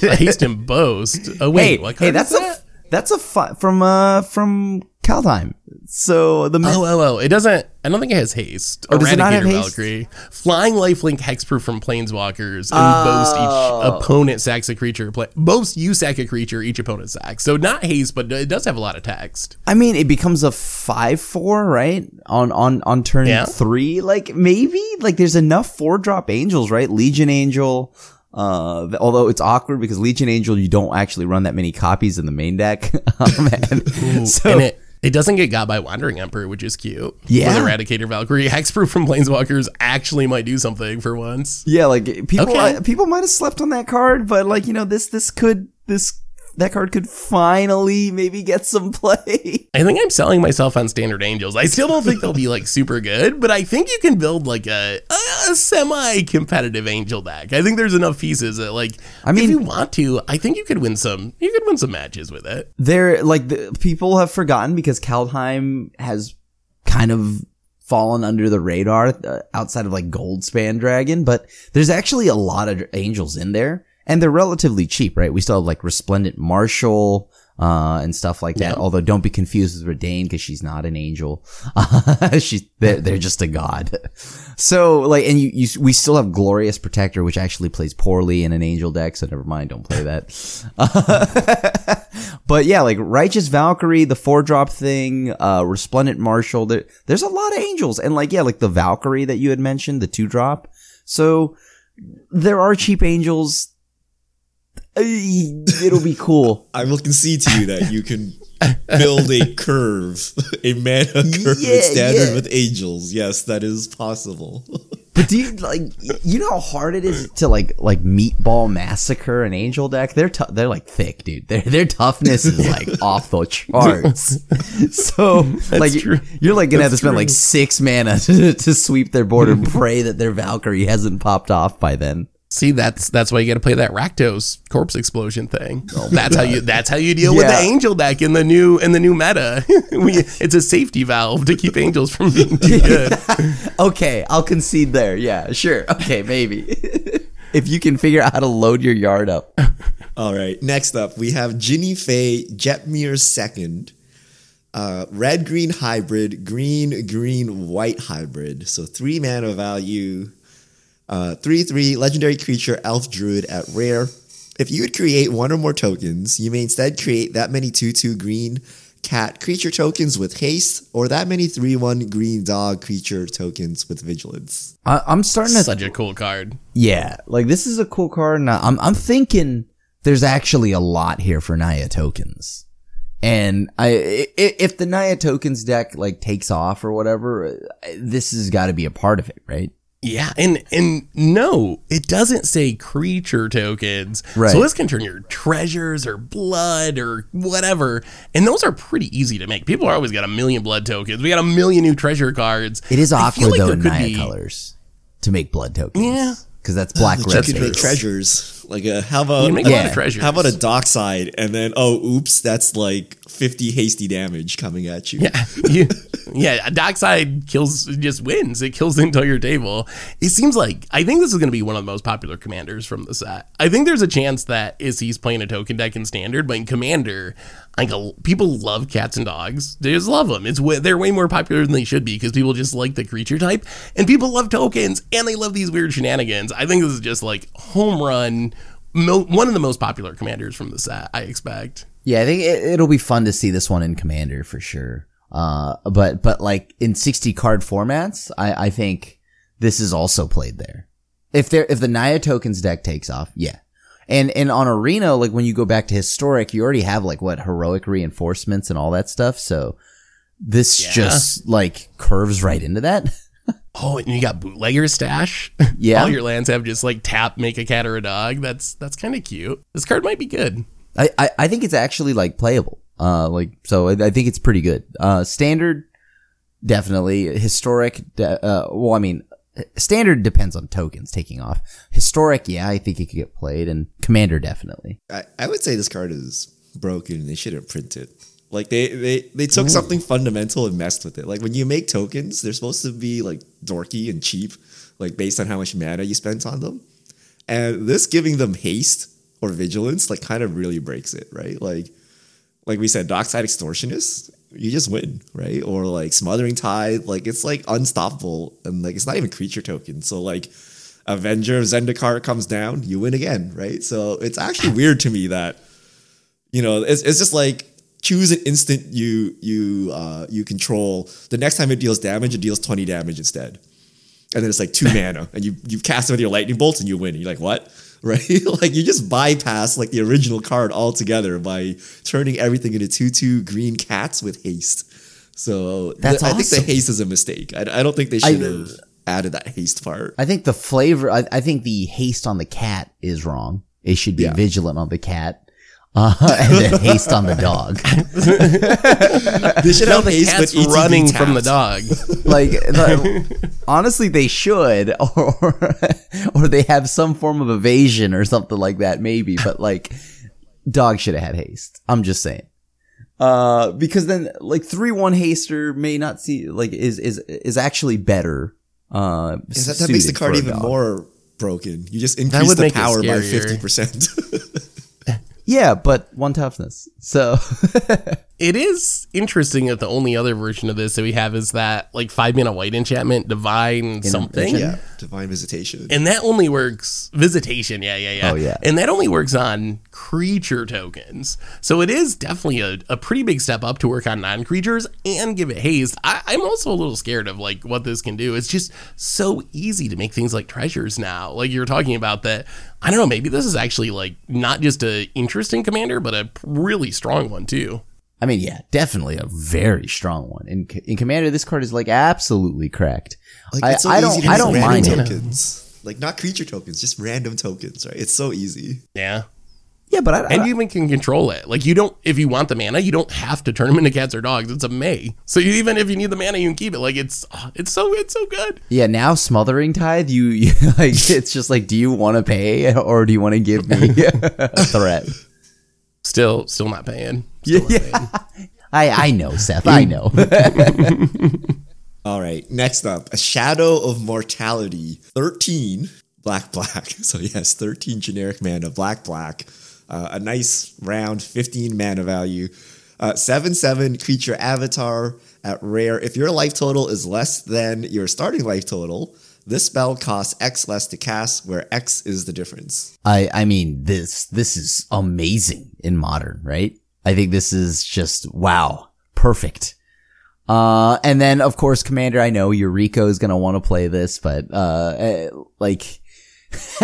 oh, haste and boast. Oh wait, hey, what hey, that's is a that's a fi- from uh from Kaldheim. So the myth- Oh, oh, oh! It doesn't. I don't think it has haste. Oh, does it not have haste? Valkyrie, flying lifelink hexproof from planeswalkers, and Oh. boast each opponent sacks a creature. Play, boast you sack a creature, each opponent sacks. So not haste, but it does have a lot of text. I mean, it becomes a five four, right? On on on turn Yeah. three, like maybe like there's enough four drop angels, right? Legion Angel. Uh, although it's awkward because Legion Angel, you don't actually run that many copies in the main deck. um, and so and it it doesn't get got by Wandering Emperor, which is cute. Yeah. with Eradicator Valkyrie, hexproof from planeswalkers actually might do something for once. yeah, like people Okay. people might have slept on that card, but like you know this this could this that card could finally maybe get some play. I think I'm selling myself on standard angels. I still don't think they'll be like super good, but I think you can build like a, a semi-competitive angel deck. I think there's enough pieces that like I mean- if you want to, I think you could win some you could win some matches with it. They're like the people have forgotten because Kaldheim has kind of fallen under the radar uh, outside of like Goldspan Dragon, but there's actually a lot of angels in there and they're relatively cheap, right? We still have like Resplendent Marshal, uh, and stuff like that. Yeah. Although don't be confused with Reidane because she's not an angel. she's, they're, they're just a god. So like, and you, you, we still have Glorious Protector, which actually plays poorly in an angel deck. So never mind. Don't play that. but yeah, like Righteous Valkyrie, the four drop thing, uh, Resplendent Marshal, there, there's a lot of angels. And like, yeah, like the Valkyrie that you had mentioned, the two drop. So there are cheap angels. It'll be cool. I will concede to you that you can build a curve, a mana curve Yeah, standard yeah. with angels. Yes, that is possible. But do you like you know how hard it is to like like meatball massacre an angel deck? They're tou- they're like thick, dude. Their their toughness is like off the charts. So like true. you're like gonna have to spend true. like six mana to, to sweep their board and pray that their Valkyrie hasn't popped off by then. See, that's that's why you got to play that Rakdos corpse explosion thing. that's how you that's how you deal with the Oh angel deck in the new in the new meta. we, it's a safety valve to keep angels from being too good. Okay, I'll concede there. Yeah, sure. Okay, maybe. if you can figure out how to load your yard up. All right. Next up, we have Jinnie Fay Jetmir second. Uh, red green hybrid, green green white hybrid. So three mana value. Uh, three three legendary creature elf druid at rare. If you would create one or more tokens, you may instead create that many two two green cat creature tokens with haste, or that many three one green dog creature tokens with vigilance. I, I'm starting to Such a cool card. Yeah, like this is a cool card. And I'm I'm thinking there's actually a lot here for Naya tokens, and I i- if the Naya tokens deck like takes off or whatever, uh, this has got to be a part of it, right? Yeah, and and no, it doesn't say creature tokens. Right. So this can turn your treasures or blood or whatever, and those are pretty easy to make. People are always got a million blood tokens. We got a million new treasure cards. It is awkward like though there in Naya be- colors to make blood tokens. Yeah. because that's black You red can make treasures. Like a, how about make a lot of treasures. How about a dockside and then oh oops, that's like 50 hasty damage coming at you. Yeah, you, yeah. Dockside kills just wins. It kills the entire table. It seems like I think this is going to be one of the most popular commanders from the set. I think there's a chance that is he's playing a token deck in standard, but in commander, like people love cats and dogs. They just love them. It's way, they're way more popular than they should be because people just like the creature type, and people love tokens and they love these weird shenanigans. I think this is just like home run. Mo- one of the most popular commanders from the set. I expect. Yeah, I think it, it'll be fun to see this one in Commander for sure. Uh, but but like in sixty card formats, I I think this is also played there. If there if the Naya tokens deck takes off, yeah. And and on Arena, like when you go back to historic, you already have like what heroic reinforcements and all that stuff. So this Yeah. just like curves right into that. Oh, and you got bootlegger stash. Yeah. All your lands have just like tap, make a cat or a dog. That's that's kind of cute. This card might be good. I, I, I think it's actually like playable. Uh, like so, I, I think it's pretty good. Uh, standard, definitely. Historic, de- uh, well, I mean, standard depends on tokens taking off. Historic, yeah, I think it could get played, and commander definitely. I, I would say this card is broken they shouldn't print it. Like they, they, they took something fundamental and messed with it. Like when you make tokens, they're supposed to be like dorky and cheap, like based on how much mana you spent on them. And this giving them haste or vigilance, like kind of really breaks it, right? Like like we said, Dockside Extortionist, you just win, right? Or like Smothering Tithe, like it's like unstoppable and like it's not even creature token. So like Avenger of Zendikar comes down, you win again, right? So it's actually weird to me that you know it's, it's just like choose an instant you you uh, you control. The next time it deals damage, it deals twenty damage instead, and then it's like two mana, and you you cast it with your lightning bolts and you win. And you're like what? Right? like you just bypass like the original card altogether by turning everything into two two green cats with haste. So th- That's I think the haste is a mistake. I, I don't think they should have added that haste part. I think the flavor, I, I think the haste on the cat is wrong. It should be Yeah. vigilant on the cat, uh, and then haste on the dog. They should No, have the haste cat's with ETB running from the dog. like, the- honestly they should or or they have some form of evasion or something like that maybe but like dog should have had haste i'm just saying uh because then like 3-1 haster may not see like is is is actually better uh Is that, that makes the card even dog. more broken. You just increase the power by fifty percent. Yeah but one toughness so It is interesting that the only other version of this that we have is that like five mana white enchantment, divine something. yeah, divine visitation. And that only works visitation, yeah, yeah, yeah. Oh, yeah. And that only works on creature tokens. So it is definitely a, a pretty big step up to work on non-creatures and give it haste. I, I'm also a little scared of like what this can do. It's just so easy to make things like treasures now. Like you're talking about that. I don't know, maybe this is actually like not just a interesting commander, but a really strong one too. i mean yeah definitely a very strong one in in commander this card is like absolutely cracked Like, I, it's so I easy don't to i don't random mind it tokens. Like not creature tokens, just random tokens, right? It's so easy. Yeah. Yeah but i, And I you even can control it. Like you don't, if you want the mana, you don't have to turn them into cats or dogs. It's a May. So you, even if you need the mana, you can keep it. Like it's, it's so, it's so good. Yeah, now smothering tithe, you, you like it's just like, do you want to pay or do you want to give me a threat? Still, still not paying. Still not paying. I I know, Seth. I know. All right, next up, a shadow of mortality, thirteen black black. So yes, thirteen generic mana, black black. Uh, a nice round fifteen mana value. Uh, seven seven creature avatar at rare. If your life total is less than your starting life total, this spell costs X less to cast, where X is the difference. I I mean this this is amazing in modern, right? I think this is just wow, perfect. Uh, and then of course, Commander. I know Eureka is gonna want to play this, but uh, eh, like.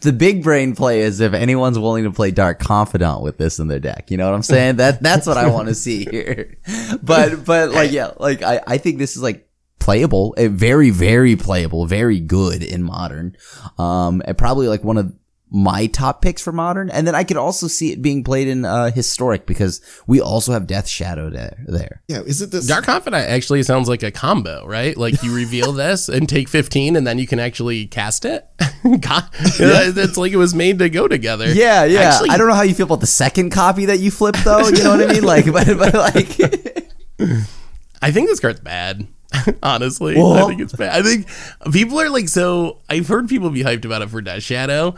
the big brain play is if anyone's willing to play Dark Confidant with this in their deck. You know what I'm saying? That that's what I want to see here. But but like yeah, like I I think this is like playable, eh, very very playable, very good in modern. Um, and probably like one of my top picks for modern. And then I could also see it being played in uh historic because we also have Death Shadow there. There. Yeah, is it this Dark Confidant actually sounds like a combo, right? Like you reveal this and take 15 and then you can actually cast it. God, It's like it was made to go together. Yeah, yeah. Actually, I don't know how you feel about the second copy that you flipped though. You know what I mean? Like, but, but like, I think this card's bad. Honestly, Well- I think it's bad. I think people are like so. I've heard people be hyped about it for Death Shadow.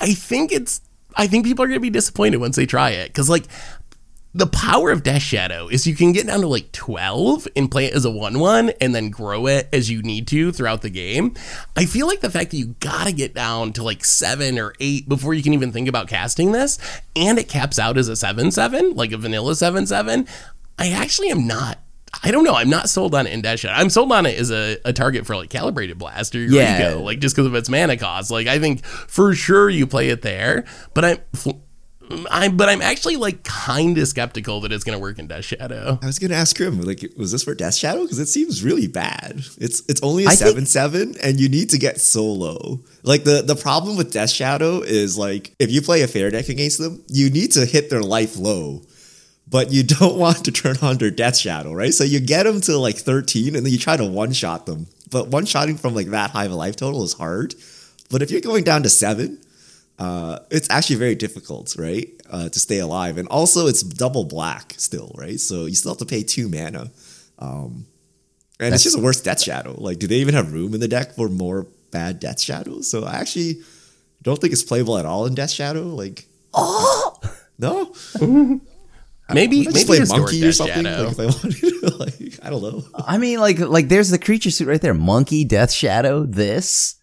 I think it's. I think people are gonna be disappointed once they try it because like the power of Death Shadow is you can get down to like 12 and play it as a 1 1 and then grow it as you need to throughout the game. I feel like the fact that you gotta get down to like 7 or 8 before you can even think about casting this, and it caps out as a 7 7, like a vanilla 7 7, I actually am not. I don't know. I'm not sold on it in Death Shadow. I'm sold on it as a, a target for like Calibrated Blast or Yeah. Like just because of its mana cost. Like I think for sure you play it there, but I'm I'm, but I'm actually like kind of skeptical that it's going to work in Death Shadow. I was gonna ask Krim, like, was this for Death Shadow? Because it seems really bad. It's it's only a I think- seven seven, and you need to get so low. Like the the problem with Death Shadow is like if you play a fair deck against them, you need to hit their life low, but you don't want to turn on their Death Shadow, right? So you get them to like thirteen, and then you try to one shot them. But one shotting from like that high of a life total is hard. But if you're going down to seven, uh, it's actually very difficult, right, uh, to stay alive. And also, it's double black still, right? So you still have to pay two mana. Um, and it's just a worse Death Shadow. Like, do they even have room in the deck for more bad Death Shadows? So I actually don't think it's playable at all in Death Shadow. Like, oh! no, Maybe Let's maybe play monkey or something. Like, if I wanted to, like, I don't know. I mean, like, like there's the creature suit right there. Monkey, Death Shadow, this,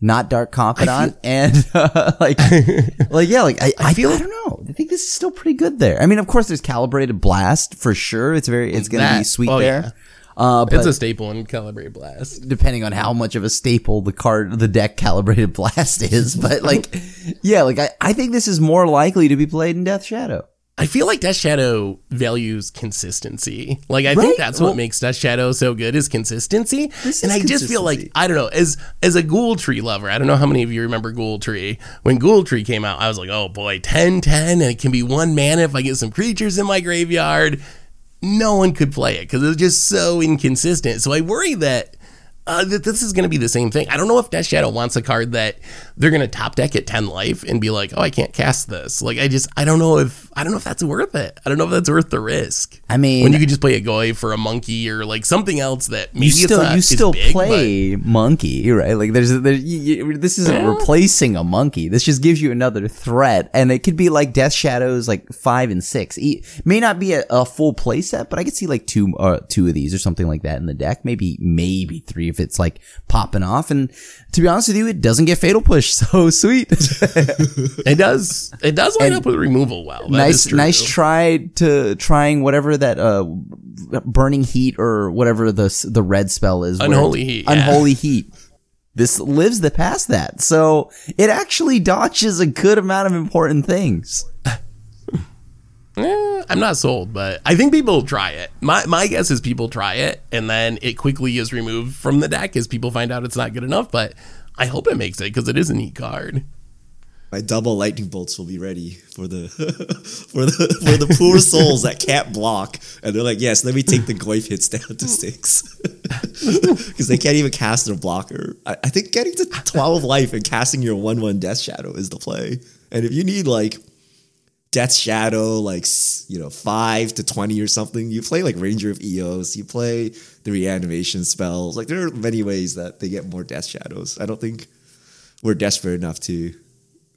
not Dark Confidant, and uh, like, like yeah, like I, I, feel- I don't know. I think this is still pretty good there. I mean, of course, there's Calibrated Blast for sure. It's very, it's gonna be sweet oh, there. yeah. Uh, but It's a staple in Calibrate Blast. depending on how much of a staple the card, the deck Calibrated Blast is, but like, yeah, like I, I think this is more likely to be played in Death Shadow. I feel like Death Shadow values consistency. Like I Right? think that's Well- what makes Death Shadow so good is consistency. And I just feel like. I don't know as as a Ghoul Tree lover. I don't know how many of you remember Ghoul Tree. When Ghoul Tree came out, I was like, oh boy, 10 10 and it can be one mana if I get some creatures in my graveyard. No one could play it because it was just so inconsistent. So I worry that. Uh, that this is going to be the same thing. I don't know if Death Shadow wants a card that they're going to top deck at 10 life and be like, oh, I can't cast this. Like, I just, I don't know if, I don't know if that's worth it. I don't know if that's worth the risk. I mean, when you could just play a Goyf or a monkey or like something else that maybe you still not you still big, play monkey, right? Like there's there, you, you- this isn't replacing a monkey. This just gives you another threat, and it could be like Death Shadows, like five and six. E- may not be a, a full play set, but I could see like two uh, two of these or something like that in the deck. Maybe maybe three if it's like popping off. And to be honest with you, it doesn't get fatal push, so sweet. It does, it does line And up with removal well. Nice nice try to trying whatever that uh burning heat or whatever the the red spell is Unholy heat, yeah. unholy heat this lives the past that so it actually dodges a good amount of important things Eh, I'm not sold, but I think people try it. My my guess is people try it, and then it quickly is removed from the deck as people find out it's not good enough. But I hope it makes it because it is a neat card. My double lightning bolts will be ready for the for the for the poor souls that can't block, and they're like, "Yes, let me take the Goyf hits down to six because they can't even cast their blocker." I, I think getting to twelve life and casting your one one death shadow is the play. And if you need like death shadow, like you know five to twenty or something, you play like Ranger of Eos, you play the reanimation spells. Like there are many ways that they get more death shadows. I don't think we're desperate enough to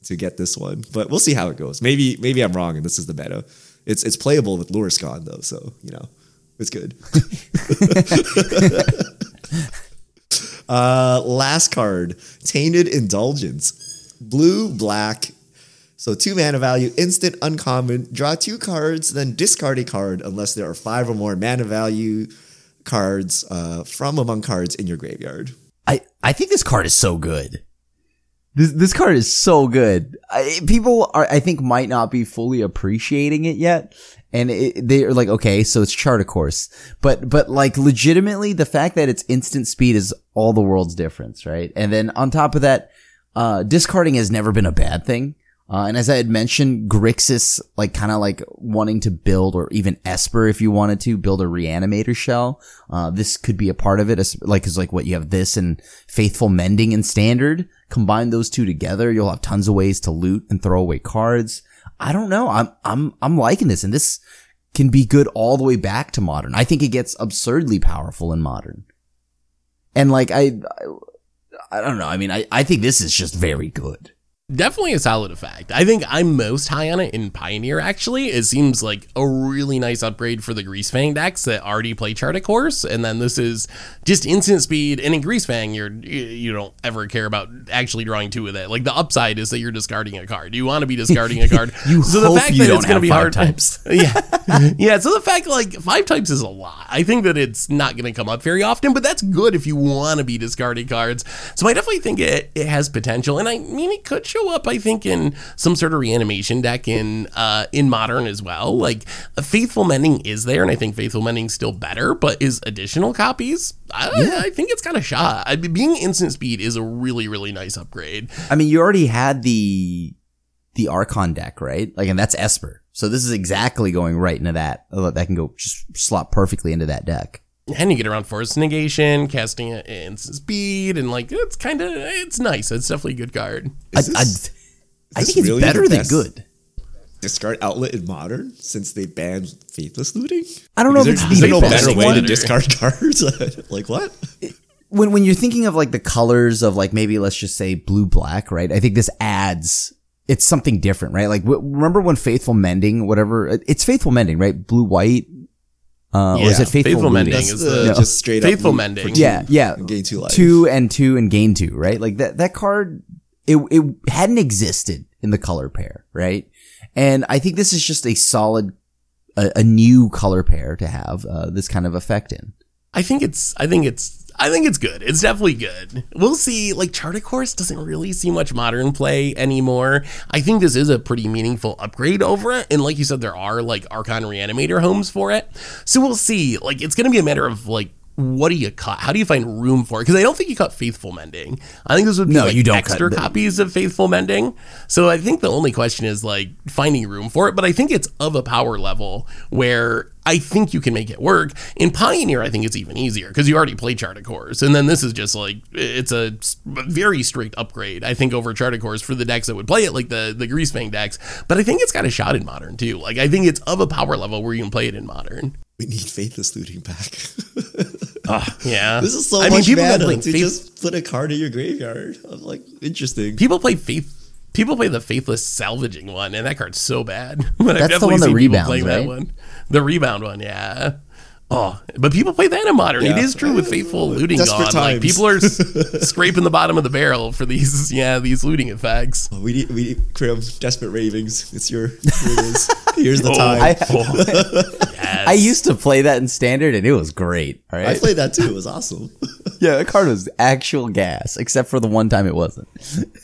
to get this one, but we'll see how it goes. Maybe maybe I'm wrong and this is the meta. It's it's playable with Luriscon though, so you know it's good. uh, last card, Tainted Indulgence, blue black. So two mana value, instant uncommon. Draw two cards, then discard a card unless there are five or more mana value cards uh, from among cards in your graveyard. i i think this card is so good. This this card is so good. I, people are i think might not be fully appreciating it yet. And it, they're like okay so it's Chart a Course. But but like legitimately the fact that it's instant speed is all the world's difference right? And then on top of that uh discarding has never been a bad thing uh, and as I had mentioned, Grixis, like kind of like wanting to build, or even Esper, if you wanted to build a reanimator shell. Uh, this could be a part of it. as- Like, is like what you have this and Faithful Mending and Standard. Combine those two together, you'll have tons of ways to loot and throw away cards. I don't know. I'm, I'm, I'm liking this, and this can be good all the way back to modern. I think it gets absurdly powerful in modern. And like, I, I, I don't know. I mean, I, I think this is just very good. Definitely a solid effect. I think I'm most high on it in Pioneer, actually. It seems like a really nice upgrade for the Greasefang decks that already play Chart a Course, And then this is just instant speed. And in Greasefang, you're, you you don't ever care about actually drawing two of it. Like the upside is that you're discarding a card. You want to be discarding a card. You hope you don't have five types. yeah. yeah. So the fact like five types is a lot. I think that it's not going to come up very often, but that's good if you want to be discarding cards. So I definitely think it, it has potential. And I mean, it could show up, I think, in some sort of reanimation deck in uh, in modern as well. Like Faithful Mending is there, and I think Faithful Mending's still better, but is additional copies? I, I think it's got a shot. I, being instant speed is a really really nice upgrade. I mean, you already had the the Archon deck, right? Like, and that's Esper. So this is exactly going right into that. Uh, That can go just slot perfectly into that deck. And you get around force negation, casting it instant speed, and like it's kind of it's nice. It's definitely a good card. I, Is I, this- I this think it's really better than good. discard outlet in modern since they banned faithless looting? I don't know Is if there, it's is there the no best better way to discard cards? like what? when when you're thinking of like the colors of like maybe let's just say blue black, right? I think this adds it's something different, right? Like w- remember when Faithful Mending, whatever it's Faithful Mending, right? Blue white, uh, or is it Faithful, Faithful Looting? Mending That's is the, the- just straight Faithful up loot Mending. for two Yeah, yeah. and gain two life. two and two and gain two, right? Like that that card it it hadn't existed in the color pair, right? And I think this is just a solid a, a new color pair to have uh, this kind of effect in. I think it's I think it's I think it's good. It's definitely good. We'll see. Like Chart a Course doesn't really see much modern play anymore. I think this is a pretty meaningful upgrade over it. And like you said, there are like Archon Reanimator homes for it. So we'll see. Like it's gonna be a matter of like what do you cut? How do you find room for it? Because I don't think you cut Faithful Mending. I think this would be No, like you don't extra cut copies of Faithful Mending. So I think the only question is like finding room for it. But I think it's of a power level where I think you can make it work. In Pioneer, I think it's even easier because you already play Chart a Course, and then this is just like it's a very strict upgrade. I think over Chart a Course for the decks that would play it, like the the Greasefang decks. But I think it's got a shot in Modern too. Like I think it's of a power level where you can play it in Modern. We need faithless looting back. Ah, yeah, this is so I much people that mana play to Faith- just put a card in your graveyard. I'm like, interesting. people play Faith. People play the faithless salvaging one, and that card's so bad. But I've That's the one that seen rebounds, playing right? that one. The rebound one, yeah. Oh, but people play that in modern. It Yeah. is true with faithful looting Desperate gone. Like times. people are s- scraping the bottom of the barrel for these, yeah, these looting effects. We need, we need, Krim, desperate ravings. It's your, here it is. Here's the Oh, time. I- oh. Yes. I used to play that in standard and it was great. All I played that too. It was awesome. yeah, that card was actual gas, except for the one time it wasn't.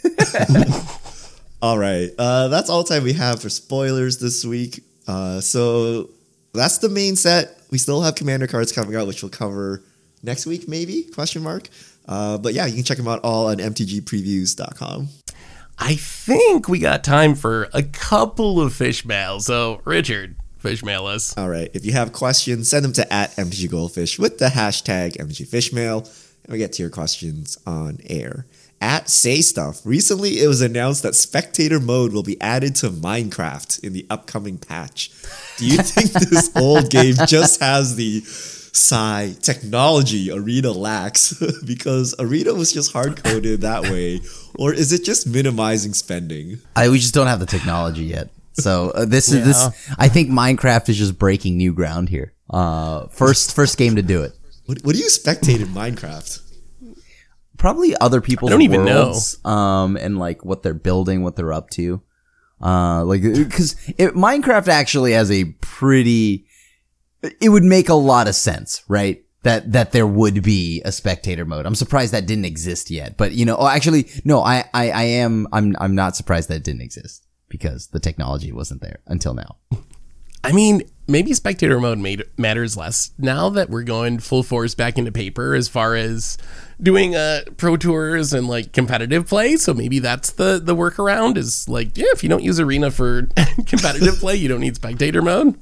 all right. Uh, that's all the time we have for spoilers this week. Uh, so that's the main set. We still have commander cards coming out, which we'll cover next week, maybe? Question mark. Uh, but yeah, you can check them out all on mtgpreviews.com. I think we got time for a couple of fish mail. So, Richard, fish mail us. All right. If you have questions, send them to at MTG Goldfish with the hashtag MTG Fishmail, and we get to your questions on air. At Say Stuff, recently it was announced that spectator mode will be added to Minecraft in the upcoming patch. Do you think this old game just has the sigh technology Arena lacks because Arena was just hard coded that way, or is it just minimizing spending? I we just don't have the technology yet. So uh, this is this. I think Minecraft is just breaking new ground here. Uh, first first game to do it. What, what do you spectate in Minecraft? Probably other people's I don't even know. worlds, um, and like what they're building, what they're up to. Uh, like because Minecraft actually has a pretty. It would make a lot of sense, right? That that there would be a spectator mode. I'm surprised that didn't exist yet, but you know, oh, actually, no, I, I I am I'm I'm not surprised that it didn't exist because the technology wasn't there until now. I mean, maybe spectator mode made, matters less now that we're going full force back into paper as far as doing uh pro tours and like competitive play. So maybe that's the the workaround is like, yeah, if you don't use arena for competitive play, you don't need spectator mode.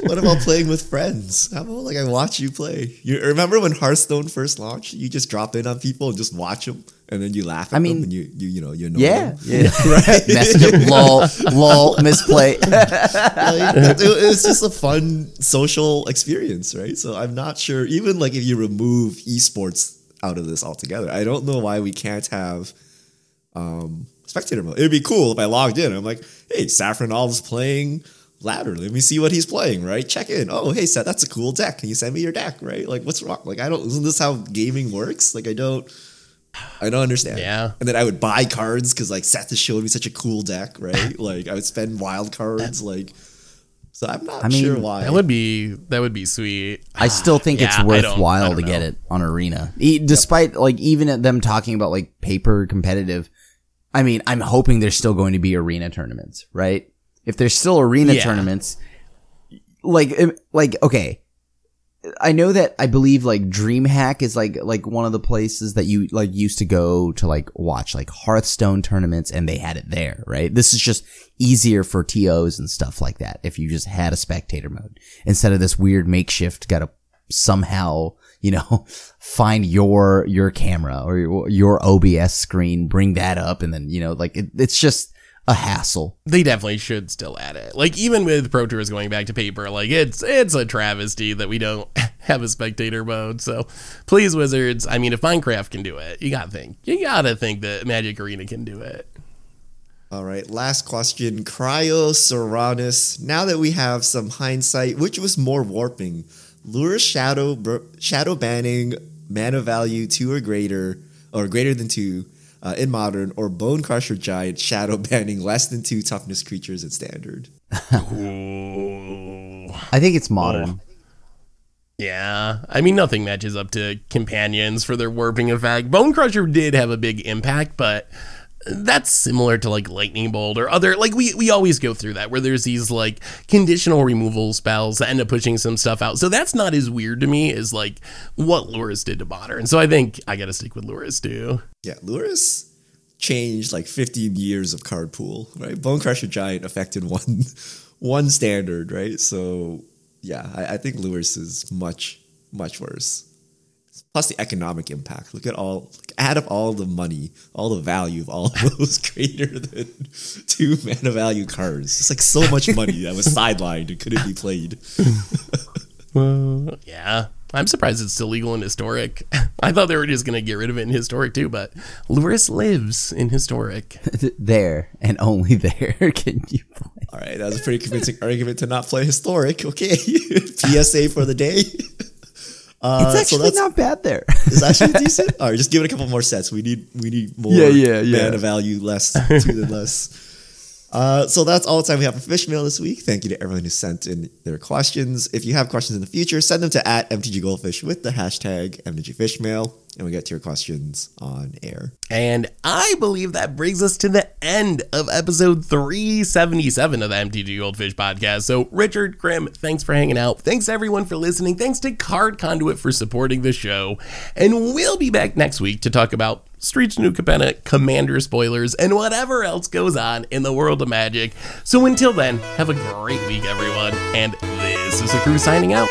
What about playing with friends? How about like I watch you play? You remember when Hearthstone first launched? You just drop in on people and just watch them, and then you laugh at I mean, them, and you you you know you know Yeah, them. yeah. Message him, lol, lol, misplay. Like, it, it was just a fun social experience, right? So I'm not sure. Even like if you remove esports out of this altogether, I don't know why we can't have um, spectator mode. It'd be cool if I logged in. I'm like, hey, Saffron Olive's playing ladder. Let me see what he's playing, right? Check in. Oh, hey, Seth, that's a cool deck. Can you send me your deck, right? Like, what's wrong? Like, I don't. Isn't this how gaming works? Like, I don't. I don't understand. Yeah. And then I would buy cards because like Seth has showed me such a cool deck, right? like I would spend wild cards, like. So I'm not I mean, sure why. That would be that would be sweet. I still think Yeah, it's I don't- I worthwhile don't to get it on Arena, E- despite like even at them talking about like paper competitive. I mean, I'm hoping there's still going to be arena tournaments, right? If there's still arena Yeah. tournaments, like, like, okay. I know that I believe like DreamHack is like like one of the places that you like used to go to like watch like Hearthstone tournaments and they had it there, right? This is just easier for TOs and stuff like that if you just had a spectator mode instead of this weird makeshift gotta somehow, you know, find your your camera or your, your OBS screen, bring that up and then, you know, like it, it's just a hassle. They definitely should still add it. Like even with Pro Tours going back to paper, like it's it's a travesty that we don't have a spectator mode. So please, Wizards. I mean, if Minecraft can do it, you gotta think. You gotta think that Magic Arena can do it. All right, last question. Cryo Serranus. Now that we have some hindsight, which was more warping? Lure shadow br- shadow banning mana value two or greater or greater than two uh, in modern, or Bonecrusher Giant shadow banning less than two toughness creatures in standard. I think it's modern. Yeah, I mean nothing matches up to companions for their warping effect. Bonecrusher did have a big impact, but that's similar to like lightning bolt or other like we we always go through that where there's these like conditional removal spells that end up pushing some stuff out. So that's not as weird to me as like what Lurrus did to modern. So I think I got to stick with Lurrus too. Yeah, Lurrus changed like 15 years of card pool, right? Bonecrusher Giant affected one one standard, right? So yeah, I, I think Lurrus is much much worse. Plus the economic impact. Look at all add up all the money, all the value of all of those greater than two mana value cards. It's like so much money that was sidelined and couldn't be played. well, Yeah. I'm surprised it's still legal in historic. I thought they were just going to get rid of it in historic too, but Lurrus lives in historic. there and only there can you play. All right, that was a pretty convincing argument to not play historic. Okay, PSA for the day. Uh, It's actually that's- not bad there. Is actually decent. All right, just give it a couple more sets. We need we need more Yeah, yeah, yeah. mana value, less two than less. Uh, so that's all the time we have for fish mail this week. Thank you to everyone who sent in their questions. If you have questions in the future, send them to at MTG Goldfish with the hashtag MTG Fishmail, and we get to your questions on air. And I believe that brings us to the end of episode 377 of the MTG Goldfish podcast. So, Richard, Krim, thanks for hanging out. Thanks everyone for listening. Thanks to Card Conduit for supporting the show. And we'll be back next week to talk about Streets New Capenna, Commander spoilers, and whatever else goes on in the world of Magic. So, until then, have a great week, everyone. And this is the crew signing out.